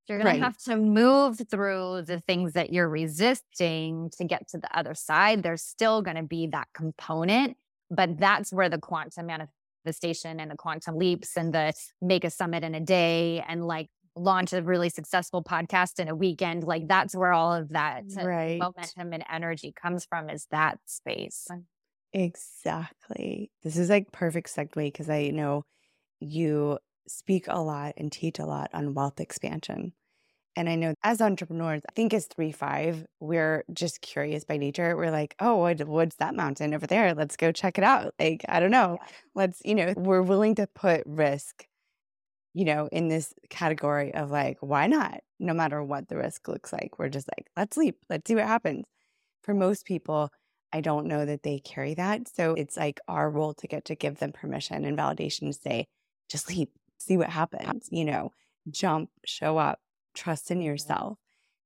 You're going Right. to have to move through the things that you're resisting to get to the other side. There's still going to be that component, but that's where the quantum manifestation and the quantum leaps and the make a summit in a day and like launch a really successful podcast in a weekend. Like that's where all of that mm, Right. momentum and energy comes from is that space. Exactly. This is like perfect segue because I know you speak a lot and teach a lot on wealth expansion. And I know as entrepreneurs, I think as three five, we're just curious by nature. We're like, oh, what, what's that mountain over there? Let's go check it out. Like, I don't know. Let's, you know, we're willing to put risk, you know, in this category of like, why not? No matter what the risk looks like, we're just like, let's leap, let's see what happens. For most people, I don't know that they carry that. So it's like our role to get to give them permission and validation to say, just leap, see what happens, you know, jump, show up, trust in yourself,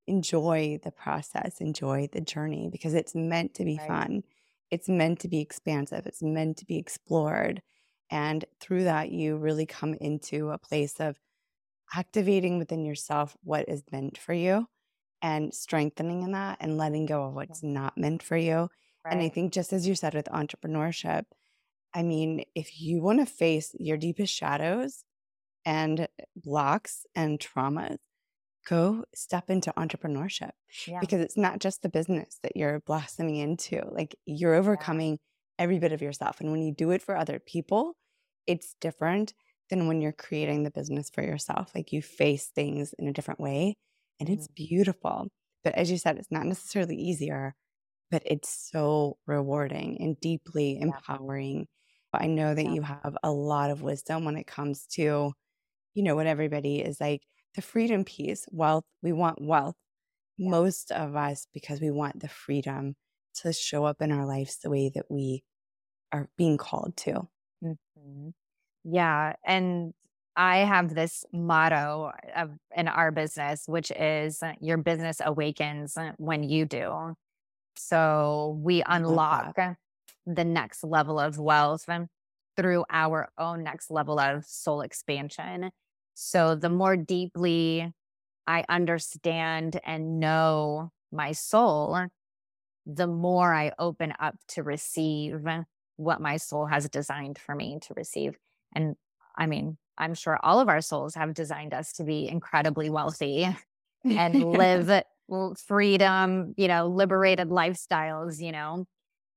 enjoy the process, enjoy the journey because it's meant to be Right. fun. It's meant to be expansive, it's meant to be explored. And through that, you really come into a place of activating within yourself what is meant for you and strengthening in that and letting go of what's not meant for you. And I think, just as you said with entrepreneurship, I mean, if you want to face your deepest shadows and blocks and traumas, go step into entrepreneurship Yeah. because it's not just the business that you're blossoming into. Like you're overcoming every bit of yourself. And when you do it for other people, it's different than when you're creating the business for yourself. Like you face things in a different way and it's mm. beautiful. But as you said, it's not necessarily easier, but it's so rewarding and deeply empowering. I know that Yeah. you have a lot of wisdom when it comes to, you know, what everybody is like the freedom piece, wealth. We want wealth. Yeah. Most of us, because we want the freedom to show up in our lives the way that we are being called to. Mhm. Yeah. And I have this motto of in our business, which is uh, your business awakens uh, when you do. So we unlock the next level of wealth um, through our own next level of soul expansion. So the more deeply I understand and know my soul, the more I open up to receive what my soul has designed for me to receive. And I mean, I'm sure all of our souls have designed us to be incredibly wealthy and live freedom, you know, liberated lifestyles, you know.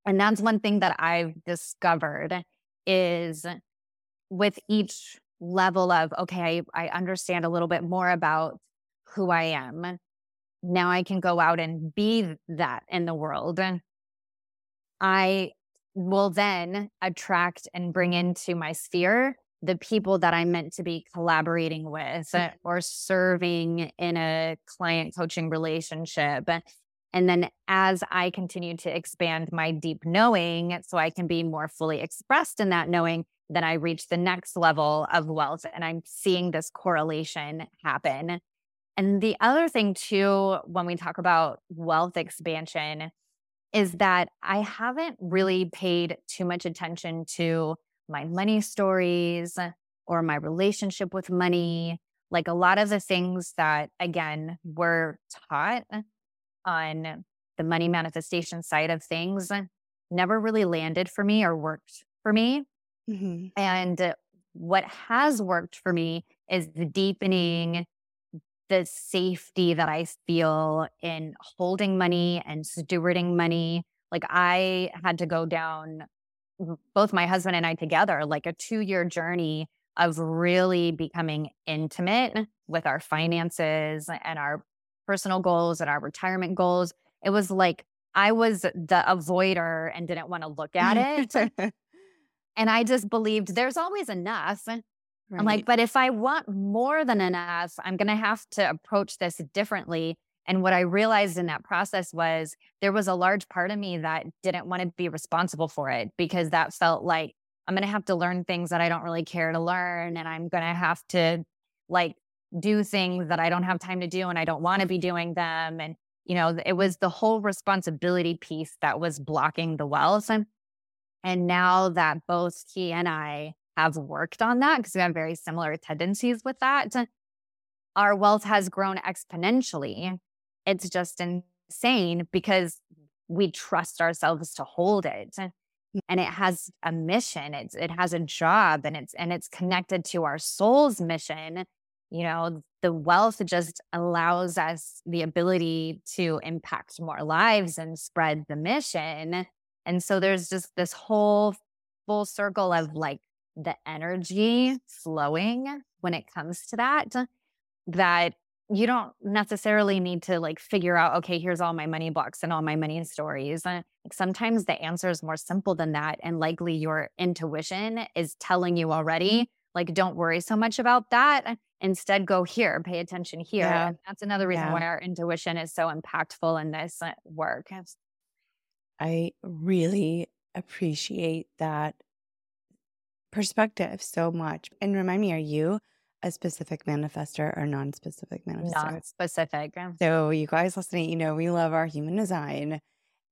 And that's one thing that I've discovered is with each level of, okay, I, I understand a little bit more about who I am. Now I can go out and be that in the world. And I will then attract and bring into my sphere the people that I'm meant to be collaborating with uh, or serving in a client coaching relationship. And then as I continue to expand my deep knowing, so I can be more fully expressed in that knowing, then I reach the next level of wealth. And I'm seeing this correlation happen. And the other thing, too, when we talk about wealth expansion, is that I haven't really paid too much attention to my money stories or my relationship with money. Like a lot of the things that, again, were taught on the money manifestation side of things never really landed for me or worked for me. Mm-hmm. And what has worked for me is the deepening the safety that I feel in holding money and stewarding money. Like I had to go down both my husband and I together, like a two year journey of really becoming intimate with our finances and our personal goals and our retirement goals. It was like I was the avoider and didn't want to look at it. and I just believed there's always enough. Right. I'm like, but if I want more than enough, I'm going to have to approach this differently. And what I realized in that process was there was a large part of me that didn't want to be responsible for it because that felt like I'm going to have to learn things that I don't really care to learn. And I'm going to have to like do things that I don't have time to do and I don't want to be doing them. And, you know, it was the whole responsibility piece that was blocking the wealth. And, and now that both he and I have worked on that, because we have very similar tendencies with that, uh, our wealth has grown exponentially. It's just insane because we trust ourselves to hold it uh, and it has a mission it's it has a job and it's and it's connected to our soul's mission you know the wealth just allows us the ability to impact more lives and spread the mission. And so there's just this whole full circle of like the energy flowing when it comes to that that you don't necessarily need to like figure out okay here's all my money blocks and all my money stories. Uh, sometimes the answer is more simple than that and likely your intuition is telling you already like don't worry so much about that instead go here pay attention here yeah. and that's another reason yeah. why our intuition is so impactful in this uh, work i really appreciate that perspective so much and remind me are you a specific manifester or non-specific manifester? Non-specific. So you guys listening, you know, we love our human design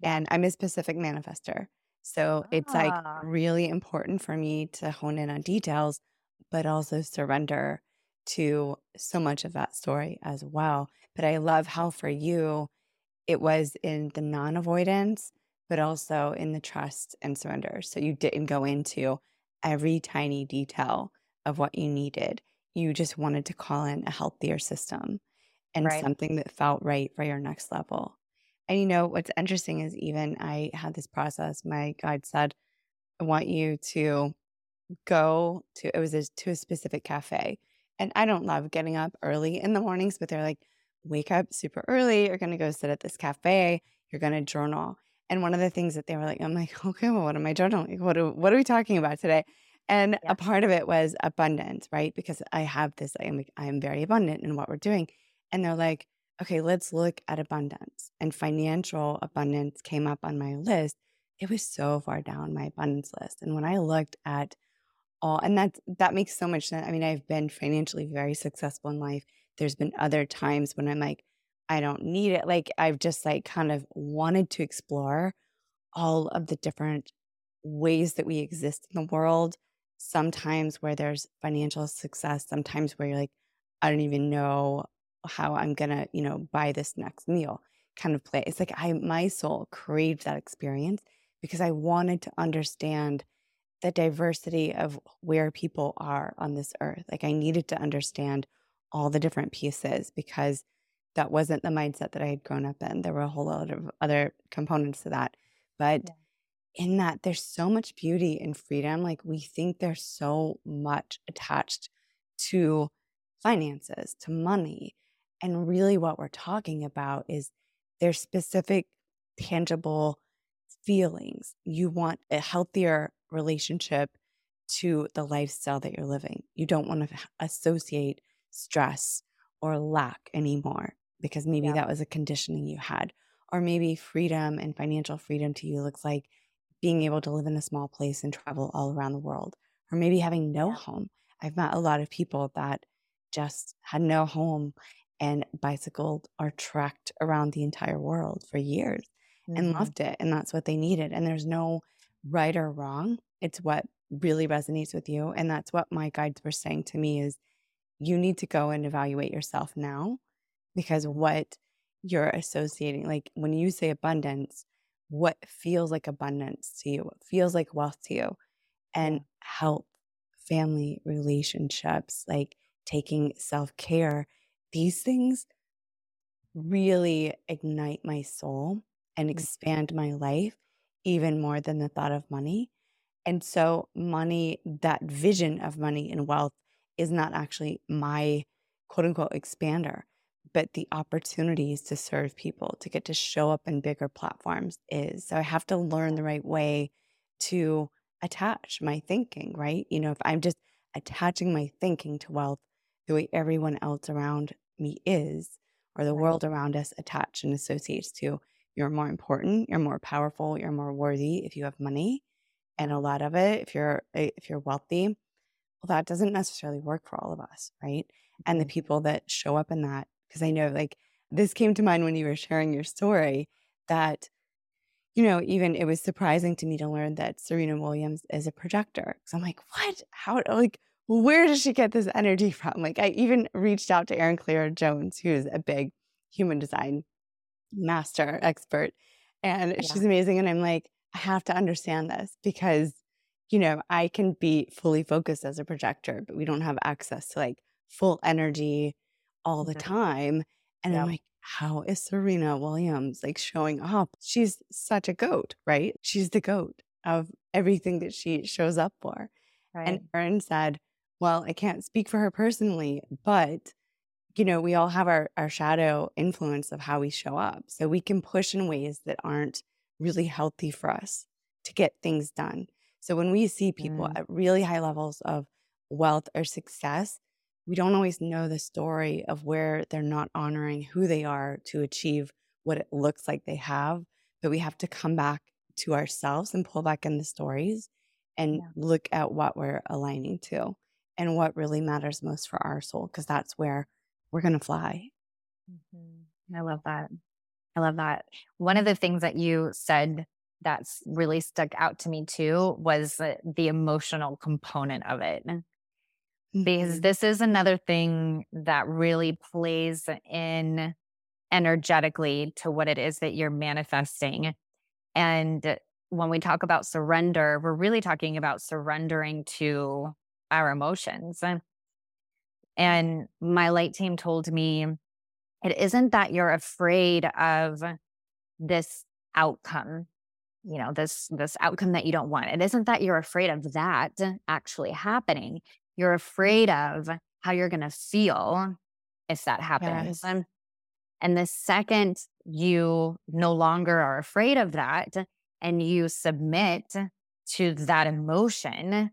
and I'm a specific manifester. So ah. it's like ah. really important for me to hone in on details, but also surrender to so much of that story as well. But I love how for you, it was in the non avoidance, but also in the trust and surrender. So you didn't go into every tiny detail of what you needed you just wanted to call in a healthier system and right. something that felt right for your next level. And you know, what's interesting is even I had this process. My guide said, I want you to go to, it was a, to a specific cafe. And I don't love getting up early in the mornings, but they're like, wake up super early. You're going to go sit at this cafe. You're going to journal. And one of the things that they were like, I'm like, okay, well, what am I journaling? What are, what are we talking about today? And yeah. a part of it was abundance, right? Because I have this, I'm I am very abundant in what we're doing. And they're like, okay, let's look at abundance. And financial abundance came up on my list. It was so far down my abundance list. And when I looked at all, and that that makes so much sense. I mean, I've been financially very successful in life. There's been other times when I'm like, I don't need it. Like I've just like kind of wanted to explore all of the different ways that we exist in the world sometimes where there's financial success, sometimes where you're like, I don't even know how I'm gonna, you know, buy this next meal kind of play. It's like I my soul craved that experience because I wanted to understand the diversity of where people are on this earth. Like I needed to understand all the different pieces because that wasn't the mindset that I had grown up in. There were a whole lot of other components to that. But yeah in that there's so much beauty and freedom. Like we think there's so much attached to finances, to money. And really, what we're talking about is there's specific, tangible feelings. You want a healthier relationship to the lifestyle that you're living. You don't want to associate stress or lack anymore because maybe yeah. that was a conditioning you had. Or maybe freedom and financial freedom to you looks like being able to live in a small place and travel all around the world, or maybe having no home. I've met a lot of people that just had no home and bicycled or trekked around the entire world for years mm-hmm. and loved it. And that's what they needed. And there's no right or wrong. It's what really resonates with you. And that's what my guides were saying to me is you need to go and evaluate yourself now because what you're associating. Like when you say abundance, what feels like abundance to you, what feels like wealth to you, and health, family, relationships, like taking self care, these things really ignite my soul and mm. expand my life even more than the thought of money. And so, money, that vision of money and wealth is not actually my quote unquote expander, but the opportunities to serve people, to get to show up in bigger platforms is. So, I have to learn the right way to attach my thinking, right? You know, if I'm just attaching my thinking to wealth the way everyone else around me is, or the world around us attach and associates to, you're more important, you're more powerful, you're more worthy if you have money. And a lot of it, if you're eh, if you're wealthy, well, that doesn't necessarily work for all of us, right? And the mm-hmm. people that show up in that, because I know like this came to mind when you were sharing your story that you know, even it was surprising to me to learn that Serena Williams is a projector. So I'm like, what? How, like, where does she get this energy from? Like, I even reached out to Erin Claire Jones, who's a big human design master expert, and yeah. she's amazing. And I'm like, I have to understand this because, you know, I can be fully focused as a projector, but we don't have access to like full energy all the mm-hmm. time. And yeah. I'm like, how is Serena Williams like showing up? She's such a goat, right? She's the goat of everything that she shows up for. Right. And Erin said, Well, I can't speak for her personally, but you know, we all have our, our shadow influence of how we show up. So we can push in ways that aren't really healthy for us to get things done. So when we see people mm. at really high levels of wealth or success, we don't always know the story of where they're not honoring who they are to achieve what it looks like they have. But we have to come back to ourselves and pull back in the stories and yeah. look at what we're aligning to and what really matters most for our soul, because that's where we're going to fly. Mm-hmm. I love that. I love that. One of the things that you said that's really stuck out to me too was the emotional component of it because mm-hmm. this is another thing that really plays in energetically to what it is that you're manifesting. And when we talk about surrender, we're really talking about surrendering to our emotions. And my light team told me it isn't that you're afraid of this outcome you know this this outcome that you don't want it isn't that you're afraid of that actually happening you're afraid of how you're going to feel if that happens. Yes. And the second you no longer are afraid of that and you submit to that emotion,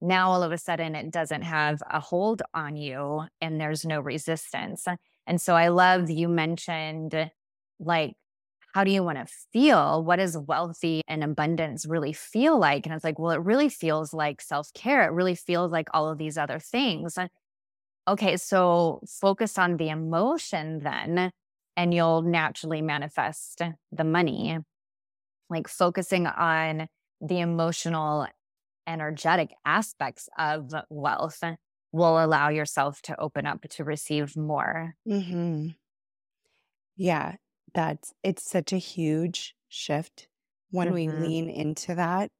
now all of a sudden it doesn't have a hold on you and there's no resistance. And so I love you mentioned like how do you want to feel? What does wealthy and abundance really feel like? And it's like, well, it really feels like self care. It really feels like all of these other things. Okay, so focus on the emotion then, and you'll naturally manifest the money. Like focusing on the emotional, energetic aspects of wealth will allow yourself to open up to receive more. Mm-hmm. Yeah, that's it's such a huge shift when we hmm lean into that.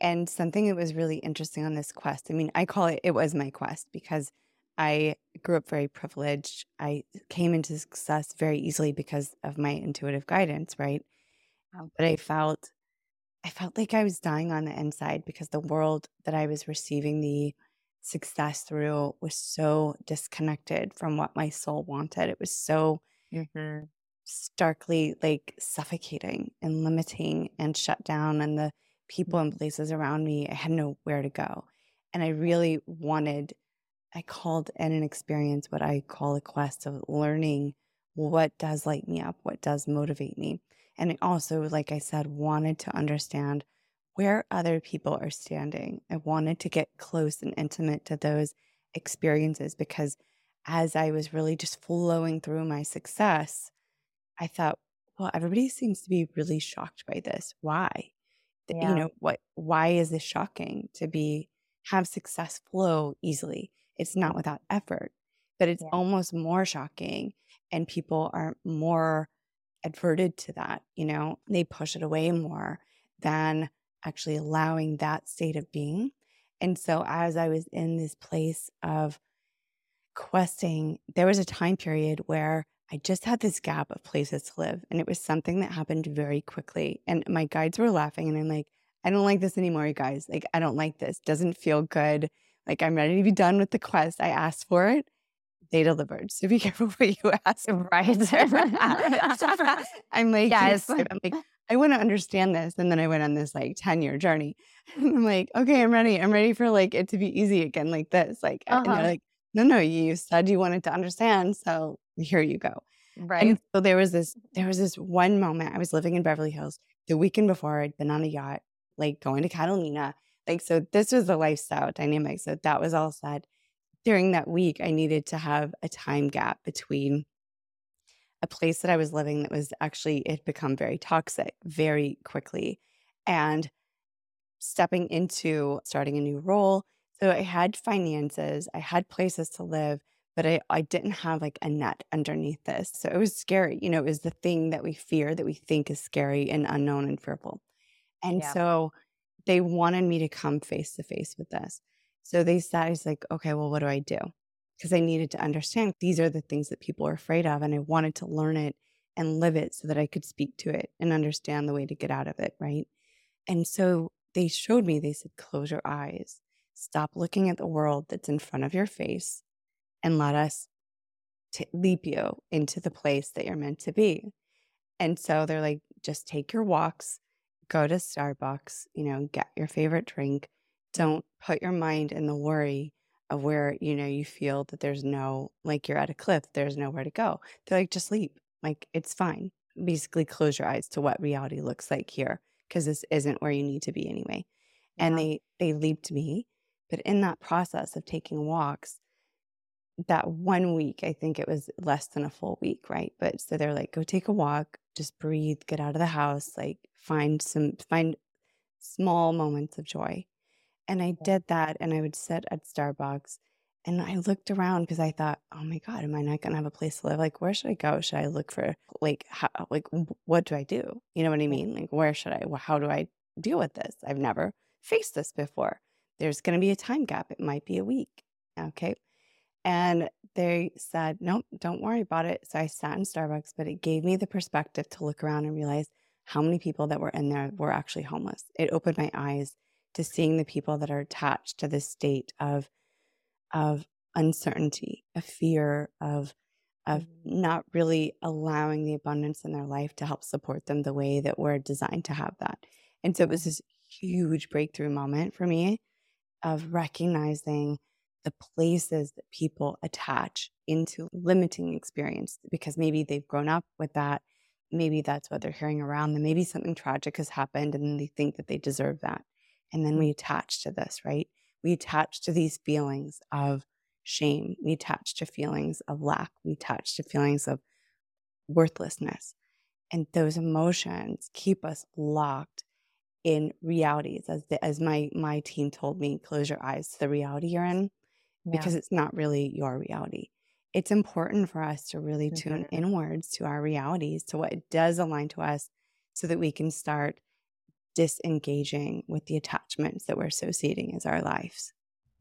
And something that was really interesting on this quest, I mean, I call it, it was my quest because I grew up very privileged. I came into success very easily because of my intuitive guidance, right? Um, but I felt, I felt like I was dying on the inside because the world that I was receiving the success through was so disconnected from what my soul wanted. It was so hmm starkly like suffocating and limiting and shut down and the people and places around me i had nowhere to go. And i really wanted i called in an experience what i call a quest of learning what does light me up what does motivate me. And i also like i said wanted to understand where other people are standing i wanted to get close and intimate to those experiences because as i was really just flowing through my success I thought, well, everybody seems to be really shocked by this. Why? Yeah. You know, what why is this shocking to be have success flow easily? It's not without effort. but it's Yeah. almost more shocking. And people are more adverted to that, you know, they push it away more than actually allowing that state of being. And so, as I was in this place of questing, there was a time period where I just had this gap of places to live. And it was something that happened very quickly. And my guides were laughing, and I'm like, I don't like this anymore, you guys. Like, I don't like this. Doesn't feel good. Like, I'm ready to be done with the quest. I asked for it. They delivered. So be careful what you ask. Right. I'm like, Yes. I'm like, I want to understand this. And then I went on this like 10 year journey. And I'm like, okay, I'm ready. I'm ready for like it to be easy again, like this. Like, and they're Uh-huh. like, no, no, you said you wanted to understand. So here you go. right. And so there was this, there was this one moment I was living in Beverly Hills the weekend before I'd been on a yacht, like going to Catalina. Like, so this was the lifestyle dynamic. So that was all said. During that week, I needed to have a time gap between a place that I was living that was actually, it become very toxic very quickly and stepping into starting a new role. So I had finances, I had places to live, but I, I didn't have like a net underneath this. So it was scary. You know, it was the thing that we fear that we think is scary and unknown and fearful. And Yeah. so they wanted me to come face to face with this. So they said, I was like, okay, well, what do I do? Because I needed to understand these are the things that people are afraid of. And I wanted to learn it and live it so that I could speak to it and understand the way to get out of it. Right. And so they showed me, they said, close your eyes, stop looking at the world that's in front of your face, and let us t- leap you into the place that you're meant to be. And so they're like, just take your walks, go to Starbucks, you know, get your favorite drink. Don't put your mind in the worry of where, you know, you feel that there's no, like you're at a cliff, there's nowhere to go. They're like, just leap. Like, it's fine. Basically, close your eyes to what reality looks like here, because this isn't where you need to be anyway. And Yeah. they, they leaped me. But in that process of taking walks, that one week, I think it was less than a full week, right? But so they're like, go take a walk, just breathe, get out of the house, like find some, find small moments of joy. And I did that. And I would sit at Starbucks and I looked around because I thought, oh my God, am I not going to have a place to live? Like, where should I go? Should I look for, like, how, like, what do I do? You know what I mean? Like, where should I, how do I deal with this? I've never faced this before. There's going to be a time gap. It might be a week. Okay. And they said, nope, don't worry about it. So I sat in Starbucks, but it gave me the perspective to look around and realize how many people that were in there were actually homeless. It opened my eyes to seeing the people that are attached to this state of of uncertainty, of fear, of of Mhm. not really allowing the abundance in their life to help support them the way that we're designed to have that. And so it was this huge breakthrough moment for me of recognizing the places that people attach into limiting experience because maybe they've grown up with that. Maybe that's what they're hearing around them. Maybe something tragic has happened and they think that they deserve that. And then we attach to this, right? We attach to these feelings of shame. We attach to feelings of lack. We attach to feelings of worthlessness. And those emotions keep us locked in realities as the, as my my team told me close your eyes to the reality you're in Yeah. because it's not really your reality it's important for us to really tune Mhm. inwards to our realities to what does align to us so that we can start disengaging with the attachments that we're associating as our lives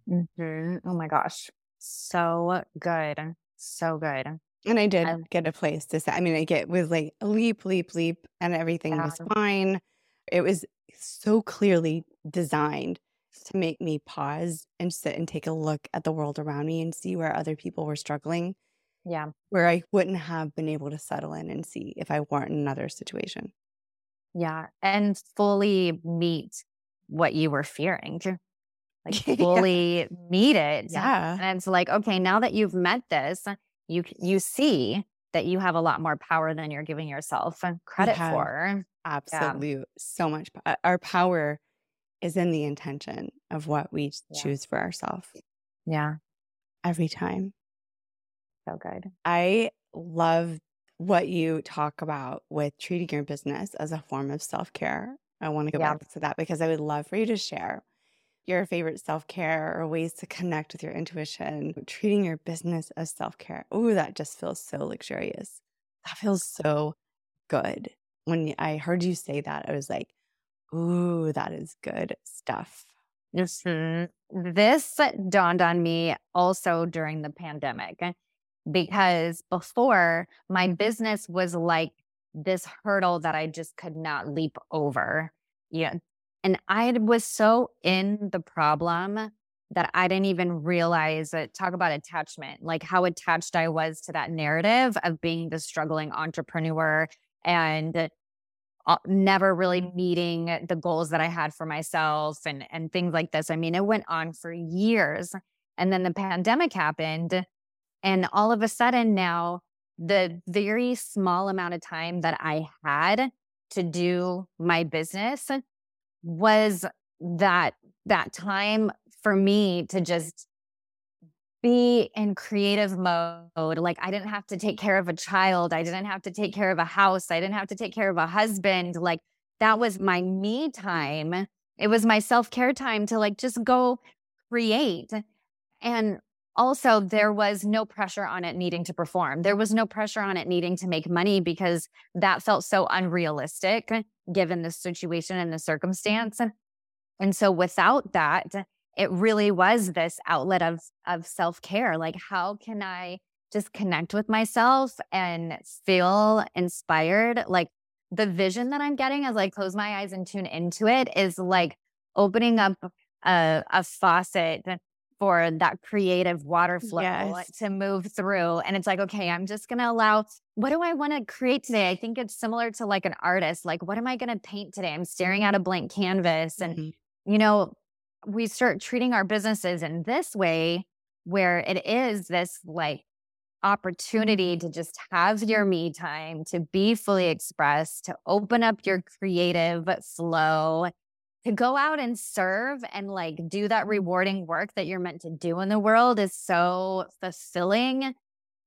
Mhm. Oh my gosh. So good. So good. and i did I- get a place to say i mean i get was like leap leap leap and everything was fine it was so clearly designed to make me pause and sit and take a look at the world around me and see where other people were struggling, Yeah. where I wouldn't have been able to settle in and see if I weren't in another situation. Yeah. And fully meet what you were fearing. Like Yeah. fully meet it. Yeah. And it's like, okay, now that you've met this, you you see that you have a lot more power than you're giving yourself credit have. for. Absolute. So much. uh, Our power is in the intention of what we Yeah. choose for ourselves Yeah. every time. So good. I love what you talk about with treating your business as a form of self care. I want to go Yeah. back to that because I would love for you to share your favorite self care or ways to connect with your intuition, treating your business as self care. Ooh, that just feels so luxurious. That feels so good. When I heard you say that, I was like, ooh, that is good stuff. Mm-hmm. This dawned on me also during the pandemic because before my mm-hmm. business was like this hurdle that I just could not leap over. Yeah. And I was so in the problem that I didn't even realize it. Talk about attachment, like how attached I was to that narrative of being the struggling entrepreneur and never really mm-hmm. meeting the goals that I had for myself and and things like this. I mean, it went on for years. And then the pandemic happened and all of a sudden now the very small amount of time that I had to do my business was that that time for me to just be in creative mode. Like I didn't have to take care of a child. I didn't have to take care of a house. I didn't have to take care of a husband. Like that was my me time. It was my self care time to like just go create. And also, there was no pressure on it needing to perform. There was no pressure on it needing to make money because that felt so unrealistic given the situation and the circumstance. And so, without that, it really was this outlet of of self-care like how can i just connect with myself and feel inspired like the vision that i'm getting as i close my eyes and tune into it is like opening up a, a faucet for that creative water flow yes. to move through. And it's like, okay, I'm just going to allow, what do I want to create today? I think it's similar to like an artist. Like, what am I going to paint today? I'm staring at a blank canvas. And, mm-hmm. you know, we start treating our businesses in this way where it is this like opportunity to just have your me time, to be fully expressed, to open up your creative flow, to go out and serve and like do that mm-hmm. rewarding work that you're meant to do in the world is so fulfilling.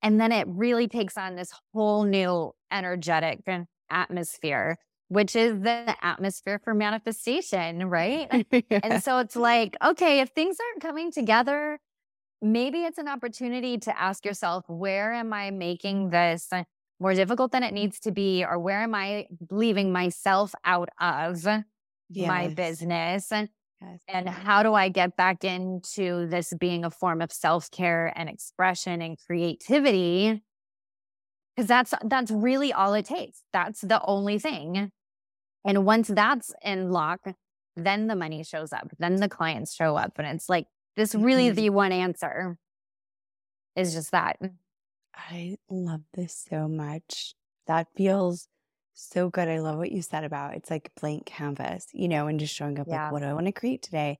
And then it really takes on this whole new energetic atmosphere which is the atmosphere for manifestation, right? yeah. And so it's like, okay, if things aren't coming together, maybe it's an opportunity to ask yourself, where am I making this more difficult than it needs to be? Or where am I leaving myself out of yes. my business? And, yes. and how do I get back into this being a form of self care and expression and creativity? because that's that's really all it takes that's the only thing and once that's in lock, then the money shows up, then the clients show up. And it's like, this really mm-hmm. the one answer is just that. I love this so much. That feels so good. I love what you said about it's like blank canvas, you know, and just showing up yeah. like, what do I want to create today?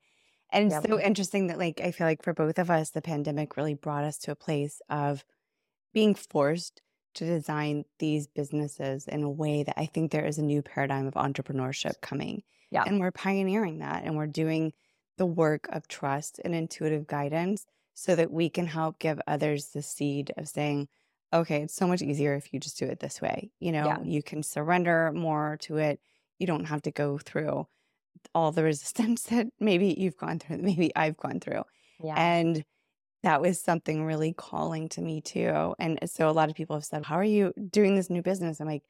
And yep. it's so interesting that, like, I feel like for both of us, the pandemic really brought us to a place of being forced to design these businesses in a way that I think there is a new paradigm of entrepreneurship coming. Yeah. And we're pioneering that and we're doing the work of trust and intuitive guidance so that we can help give others the seed of saying, okay, it's so much easier if you just do it this way. You know, yeah. you can surrender more to it. You don't have to go through all the resistance that maybe you've gone through, maybe I've gone through. Yeah. And that was something really calling to me too. And so a lot of people have said, How are you doing this new business? I'm like,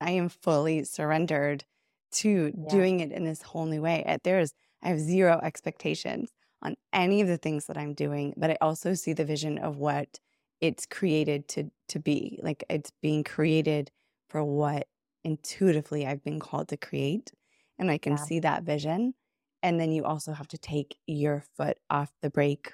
I am fully surrendered to yeah. doing it in this whole new way. There's, I have zero expectations on any of the things that I'm doing, but I also see the vision of what it's created to to be. Like it's being created for what intuitively I've been called to create. And I can yeah. see that vision. And then you also have to take your foot off the brake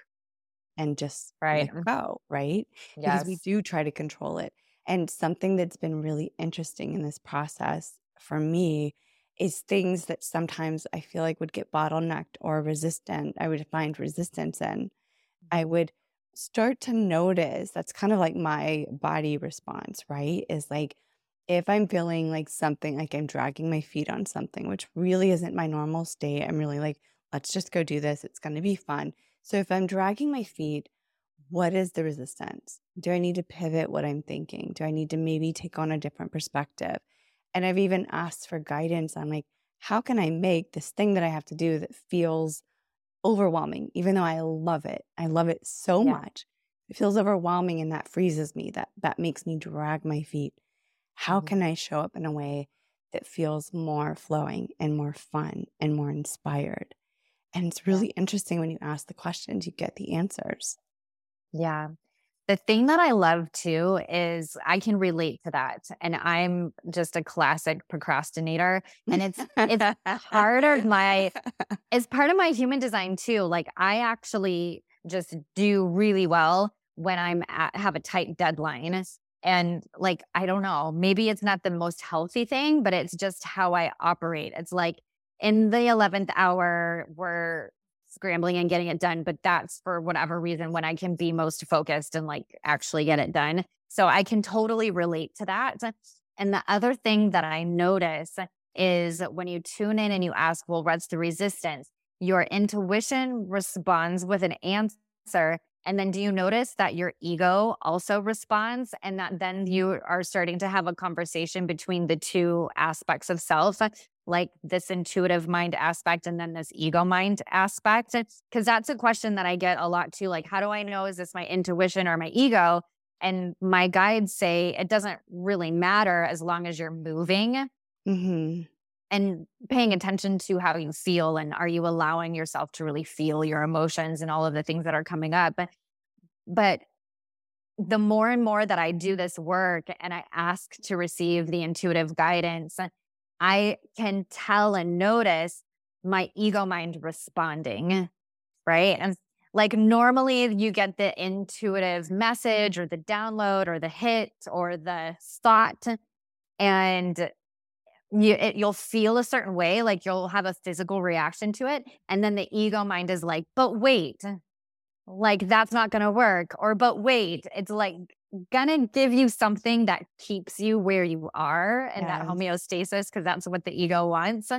and just right. go, right? Yes. Because we do try to control it. And something that's been really interesting in this process for me is things that sometimes I feel like would get bottlenecked or resistant. I would find resistance in. I mm-hmm. would start to notice that's kind of like my body response, right? Is like if I'm feeling like something, like I'm dragging my feet on something, which really isn't my normal state, I'm really like, let's just go do this. It's going to be fun. So if I'm dragging my feet, what is the resistance? Do I need to pivot what I'm thinking? Do I need to maybe take on a different perspective? And I've even asked for guidance on like, how can I make this thing that I have to do that feels overwhelming, even though I love it. I love it so Yeah. much. It feels overwhelming and that freezes me. That that makes me drag my feet. How Mhm. can I show up in a way that feels more flowing and more fun and more inspired? And it's Yeah. really interesting when you ask the questions, you get the answers. Yeah. The thing that I love too is I can relate to that. And I'm just a classic procrastinator. And it's it's part of my it's part of my human design too. Like I actually just do really well when I'm at have a tight deadline. And like, I don't know, maybe it's not the most healthy thing, but it's just how I operate. It's like in the 11th hour, we're scrambling and getting it done, but that's for whatever reason when I can be most focused and like actually get it done. So I can totally relate to that. And the other thing that I notice is when you tune in and you ask, well, what's the resistance? Your intuition responds with an answer. And then do you notice that your ego also responds and that then you are starting to have a conversation between the two aspects of self, like this intuitive mind aspect and then this ego mind aspect? It's because that's a question that I get a lot too. Like, how do I know is this my intuition or my ego? And my guides say it doesn't really matter as long as you're moving hmm and paying attention to how you feel and are you allowing yourself to really feel your emotions and all of the things that are coming up but but the more and more that I do this work and I ask to receive the intuitive guidance I can tell and notice my ego mind responding right? And like normally you get the intuitive message or the download or the hit or the thought and you it, you'll feel a certain way like you'll have a physical reaction to it and then the ego mind is like but wait like that's not going to work or but wait it's like gonna give you something that keeps you where you are and that homeostasis because that's what the ego wants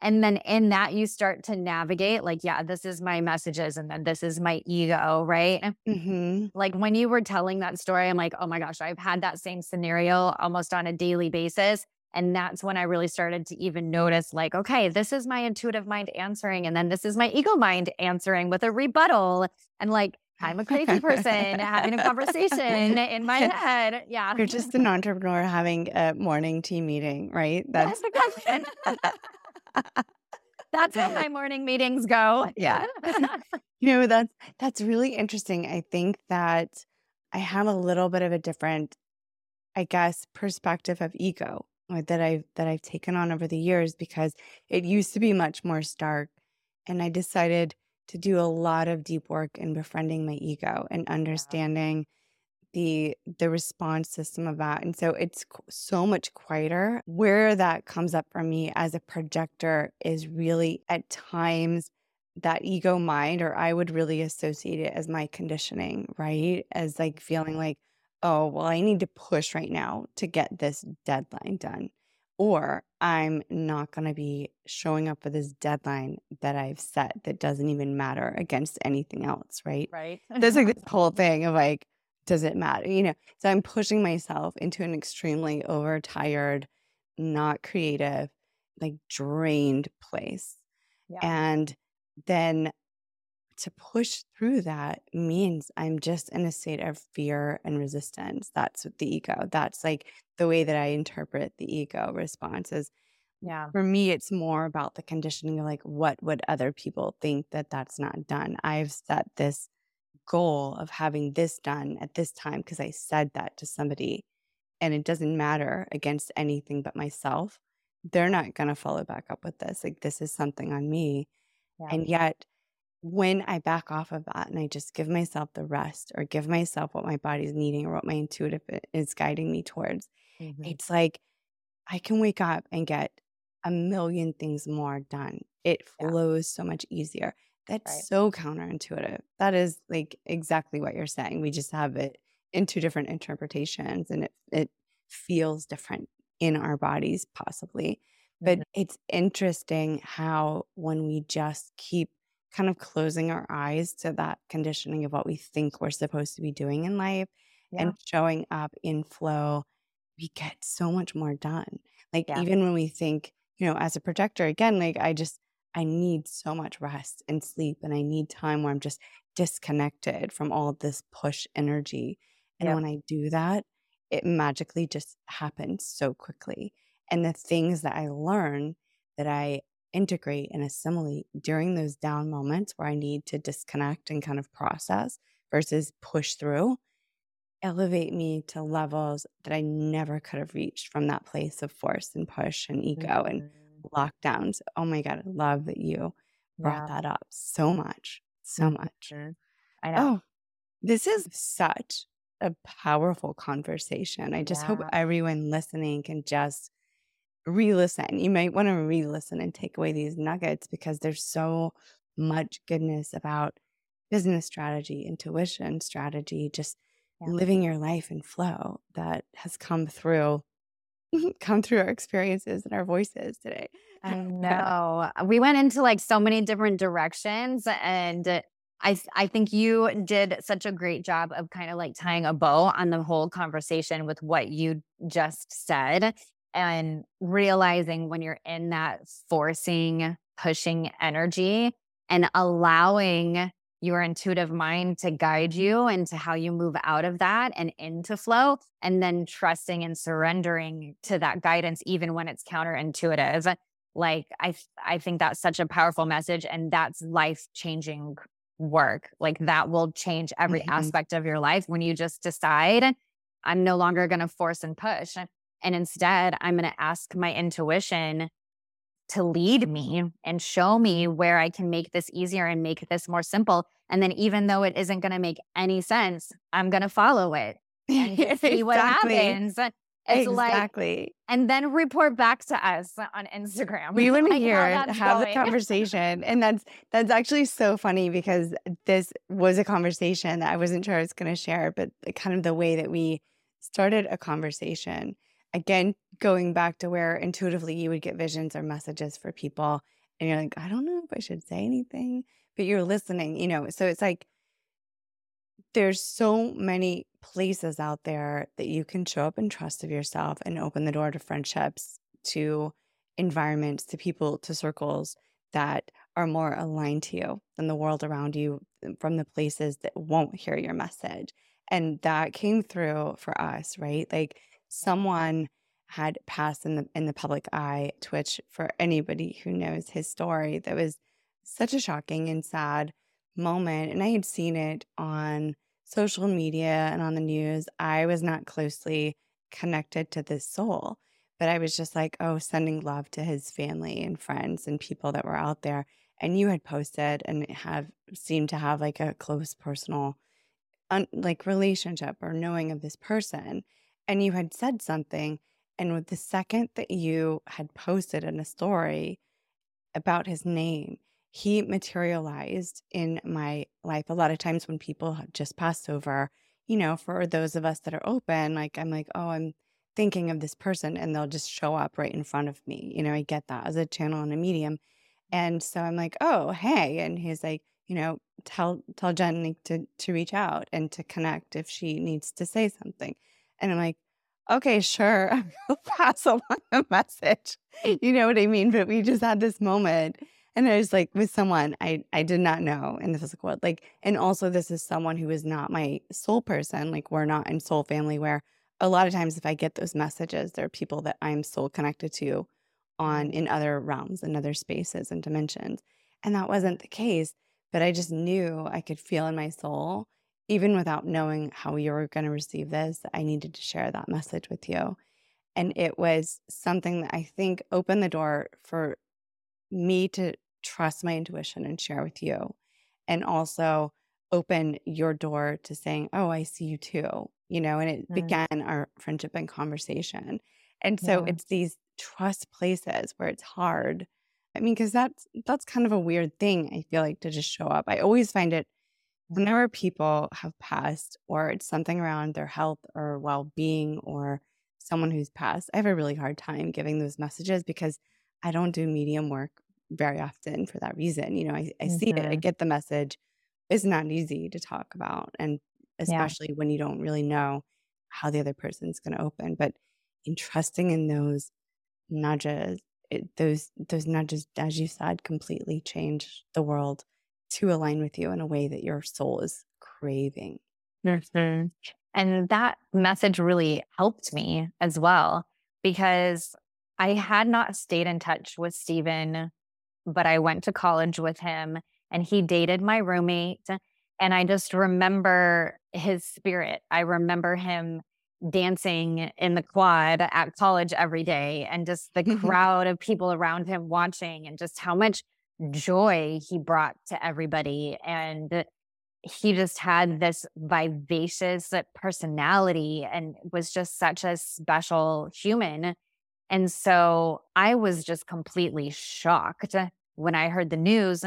and then in that you start to navigate like yeah this is my messages and then this is my ego right hmm like when you were telling that story, I'm like, oh my gosh, I've had that same scenario almost on a daily basis. And that's when I really started to even notice, like, okay, this is my intuitive mind answering. And then this is my ego mind answering with a rebuttal. And like, I'm a crazy person having a conversation in my head. Yeah. You're just an entrepreneur having a morning tea meeting, right? That's That's That's how my morning meetings go. Yeah. You know, that's that's really interesting. I think that I have a little bit of a different, I guess, perspective of ego uh, that I've that I've taken on over the years because it used to be much more stark. And I decided to do a lot of deep work in befriending my ego and understanding the the response system of that. And so it's so much quieter. Where that comes up for me as a projector is really at times that ego mind, or I would really associate it as my conditioning, right? As like feeling like, oh, well, I need to push right now to get this deadline done. Or I'm not going to be showing up for this deadline that I've set that doesn't even matter against anything else, right? right. There's like this whole thing of like, does it matter? You know, so I'm pushing myself into an extremely overtired, not creative, like drained place. Yeah. And then to push through that means I'm just in a state of fear and resistance. That's what the ego, that's like the way that I interpret the ego response is yeah. for me, it's more about the conditioning of like, what would other people think that that's not done? I've set this goal of having this done at this time because I said that to somebody and it doesn't matter against anything but myself. They're not going to follow back up with this. Like, this is something on me. Yeah. And yet, when I back off of that and I just give myself the rest or give myself what my body's needing or what my intuitive is guiding me towards, Mhm. it's like I can wake up and get a million things more done. It Yeah. flows so much easier. That's Right. so counterintuitive. That is like exactly what you're saying. We just have it in two different interpretations and it it feels different in our bodies possibly. But Mhm. it's interesting how when we just keep kind of closing our eyes to that conditioning of what we think we're supposed to be doing in life Yeah. and showing up in flow, we get so much more done. Like Yeah. even when we think, you know, as a projector, again, like I just I need so much rest and sleep, and I need time where I'm just disconnected from all this push energy. And yep. when I do that, it magically just happens so quickly. And the things that I learn that I integrate and assimilate during those down moments where I need to disconnect and kind of process versus push through elevate me to levels that I never could have reached from that place of force and push and ego mm-hmm. and lockdowns. Oh my God, I love that you brought yeah. that up so much, so mm-hmm. much. I know. Oh, this is such a powerful conversation. I just yeah. hope everyone listening can just re listen. You might want to re listen and take away these nuggets because there's so much goodness about business strategy, intuition strategy, just yeah. living your life in flow that has come through come through our experiences and our voices today. I know. we went into like so many different directions and I I think you did such a great job of kind of like tying a bow on the whole conversation with what you just said and realizing when you're in that forcing pushing energy and allowing your intuitive mind to guide you into how you move out of that and into flow and then trusting and surrendering to that guidance even when it's counterintuitive like i i think that's such a powerful message and that's life changing work. Like that will change every mm-hmm. aspect of your life when you just decide, I'm no longer going to force and push. And instead, I'm going to ask my intuition to lead me and show me where I can make this easier and make this more simple. And then, even though it isn't going to make any sense, I'm going to follow it and see exactly. what happens. It's exactly. Like, and then report back to us on Instagram. We want to hear have going. the conversation. And that's that's actually so funny because this was a conversation that I wasn't sure I was going to share, but kind of the way that we started a conversation. Again, going back to where intuitively you would get visions or messages for people and you're like, I don't know if I should say anything, but you're listening, you know. So it's like there's so many places out there that you can show up and trust of yourself and open the door to friendships, to environments, to people, to circles that are more aligned to you than the world around you from the places that won't hear your message. And that came through for us, right? Like someone had passed in the in the public eye, Twitch for anybody who knows his story. That was such a shocking and sad moment. And I had seen it on social media and on the news, I was not closely connected to this soul, but I was just like, oh, sending love to his family and friends and people that were out there. And you had posted and have seemed to have like a close personal un, like relationship or knowing of this person. And you had said something. And with the second that you had posted in a story about his name, he materialized in my life. A lot of times when people have just passed over, you know, for those of us that are open, like I'm like, oh, I'm thinking of this person and they'll just show up right in front of me. You know, I get that as a channel and a medium. And so I'm like, oh, hey. And he's like, you know, tell tell Jen to to reach out and to connect if she needs to say something. And I'm like, okay, sure. I'll pass along a message. You know what I mean? But we just had this moment and I was like with someone I I did not know in the physical world. Like, and also this is someone who is not my soul person. Like, we're not in soul family where a lot of times if I get those messages, there are people that I'm soul connected to on mm. in other realms and other spaces and dimensions. And that wasn't the case. But I just knew I could feel in my soul, even without knowing how you were going to receive this, I needed to share that message with you. And it was something that I think opened the door for me to trust my intuition and share with you. And also open your door to saying, Oh, I see you too, you know, and it mm. began our friendship and conversation. And so yeah. it's these trust places where it's hard. I mean, because that's that's kind of a weird thing, I feel like, to just show up. I always find it whenever people have passed or it's something around their health or well-being or someone who's passed, I have a really hard time giving those messages because I don't do medium work very often for that reason. You know, I, I see mm-hmm. it, I mm-hmm. get the message. It's not easy to talk about. And especially yeah. when you don't really know how the other person's going to open. But in trusting in those nudges it, those those nudges, as you said, completely change the world to align with you in a way that your soul is craving. Mm-hmm. And that message really helped me as well because I had not stayed in touch with Stephen, but I went to college with him and he dated my roommate. And I just remember his spirit. I remember him dancing in the quad at college every day and just the crowd of people around him watching and just how much joy he brought to everybody. And he just had this vivacious personality and was just such a special human. And so I was just completely shocked when I heard the news.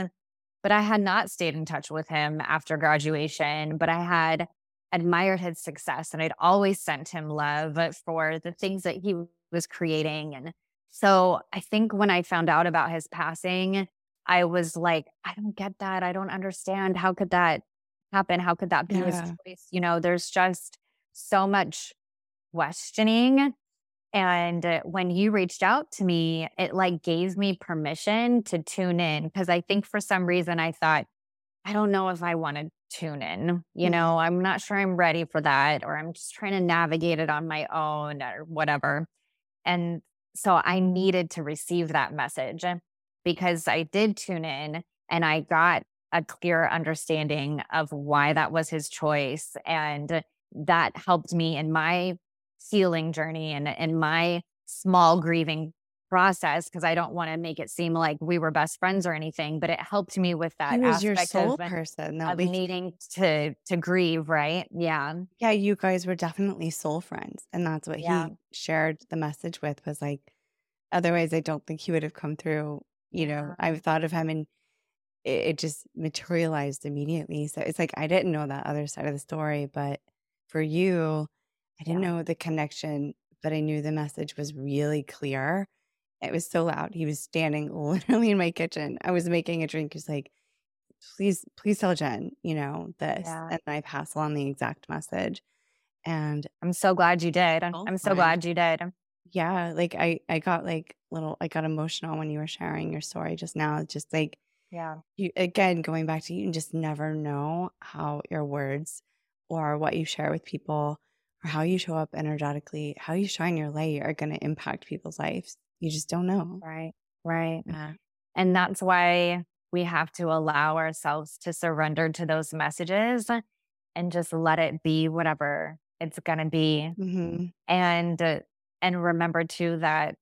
But I had not stayed in touch with him after graduation, but I had admired his success and I'd always sent him love for the things that he was creating. And so I think when I found out about his passing, I was like, I don't get that. I don't understand. How could that happen? How could that be yeah. his choice? You know, there's just so much questioning. And uh, when you reached out to me, it like gave me permission to tune in because I think for some reason I thought, I don't know if I want to tune in. You know, I'm not sure I'm ready for that, or I'm just trying to navigate it on my own or whatever. And so I needed to receive that message because I did tune in and I got a clear understanding of why that was his choice. And that helped me in my healing journey and in my small grieving process because I don't want to make it seem like we were best friends or anything, but it helped me with that. He was your soul of, person of needing to to grieve, right? Yeah. Yeah, you guys were definitely soul friends. And that's what yeah. he shared the message with was like, otherwise I don't think he would have come through. You know, I've thought of him and it, it just materialized immediately. So it's like I didn't know that other side of the story, but for you, I didn't yeah. know the connection, but I knew the message was really clear it was so loud. He was standing literally in my kitchen. I was making a drink. He's like, please, please tell Jen, you know, this. Yeah. And I pass along the exact message. And I'm so glad you did. Oh, I'm so glad you did. Yeah. Like I, I got like little, I got emotional when you were sharing your story just now. It's just like, yeah. You again, going back to you and just never know how your words or what you share with people or how you show up energetically, how you shine your light are going to impact people's lives. You just don't know. Right. Right. Yeah. And that's why we have to allow ourselves to surrender to those messages and just let it be whatever it's going to be. Mm-hmm. And, uh, and remember too that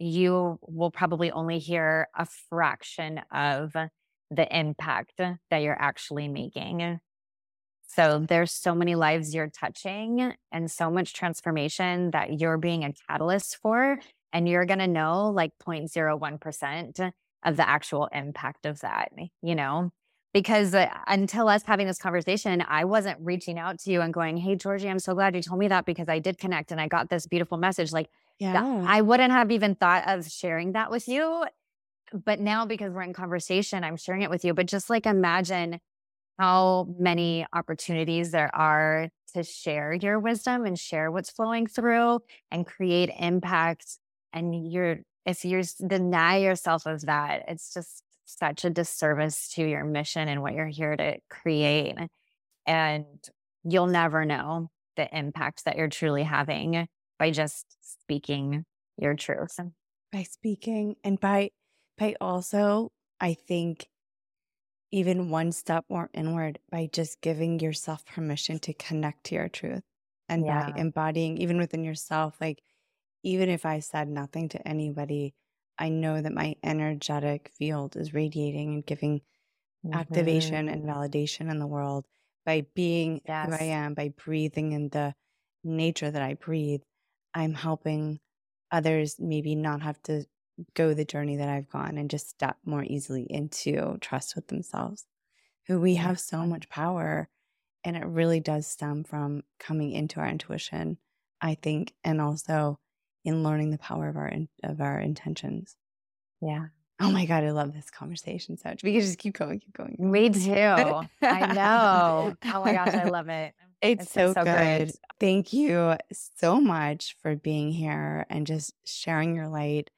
you will probably only hear a fraction of the impact that you're actually making. So there's so many lives you're touching and so much transformation that you're being a catalyst for and you're going to know like 0.01% of the actual impact of that, you know? Because uh, until us having this conversation, I wasn't reaching out to you and going, Hey, Georgie, I'm so glad you told me that because I did connect and I got this beautiful message. Like, yeah. I wouldn't have even thought of sharing that with you. But now, because we're in conversation, I'm sharing it with you. But just like imagine how many opportunities there are to share your wisdom and share what's flowing through and create impact and you're if you deny yourself of that it's just such a disservice to your mission and what you're here to create and you'll never know the impact that you're truly having by just speaking your truth by speaking and by by also i think even one step more inward by just giving yourself permission to connect to your truth and yeah. by embodying even within yourself like even if I said nothing to anybody, I know that my energetic field is radiating and giving mm-hmm. activation and validation in the world by being yes. who I am, by breathing in the nature that I breathe. I'm helping others maybe not have to go the journey that I've gone and just step more easily into trust with themselves. Who we have so much power, and it really does stem from coming into our intuition, I think, and also in learning the power of our of our intentions. Yeah. Oh my God, I love this conversation so much. We can just keep going, keep going. Me too. I know. Oh my gosh, I love it. It's, it's so, so, good. Great. Thank you so much for being here and just sharing your light.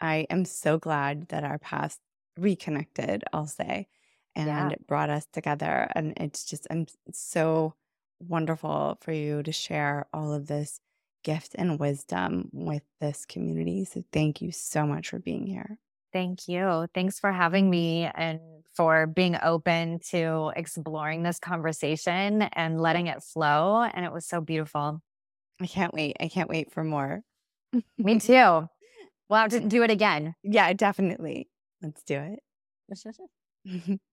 I am so glad that our paths reconnected, I'll say, and Yeah. brought us together. And it's just, I'm so wonderful for you to share all of this gift and wisdom with this community. So thank you so much for being here. Thank you. Thanks for having me and for being open to exploring this conversation and letting it flow. And it was so beautiful. I can't wait. I can't wait for more. Me too. We'll have to do it again. Yeah, definitely. Let's do it.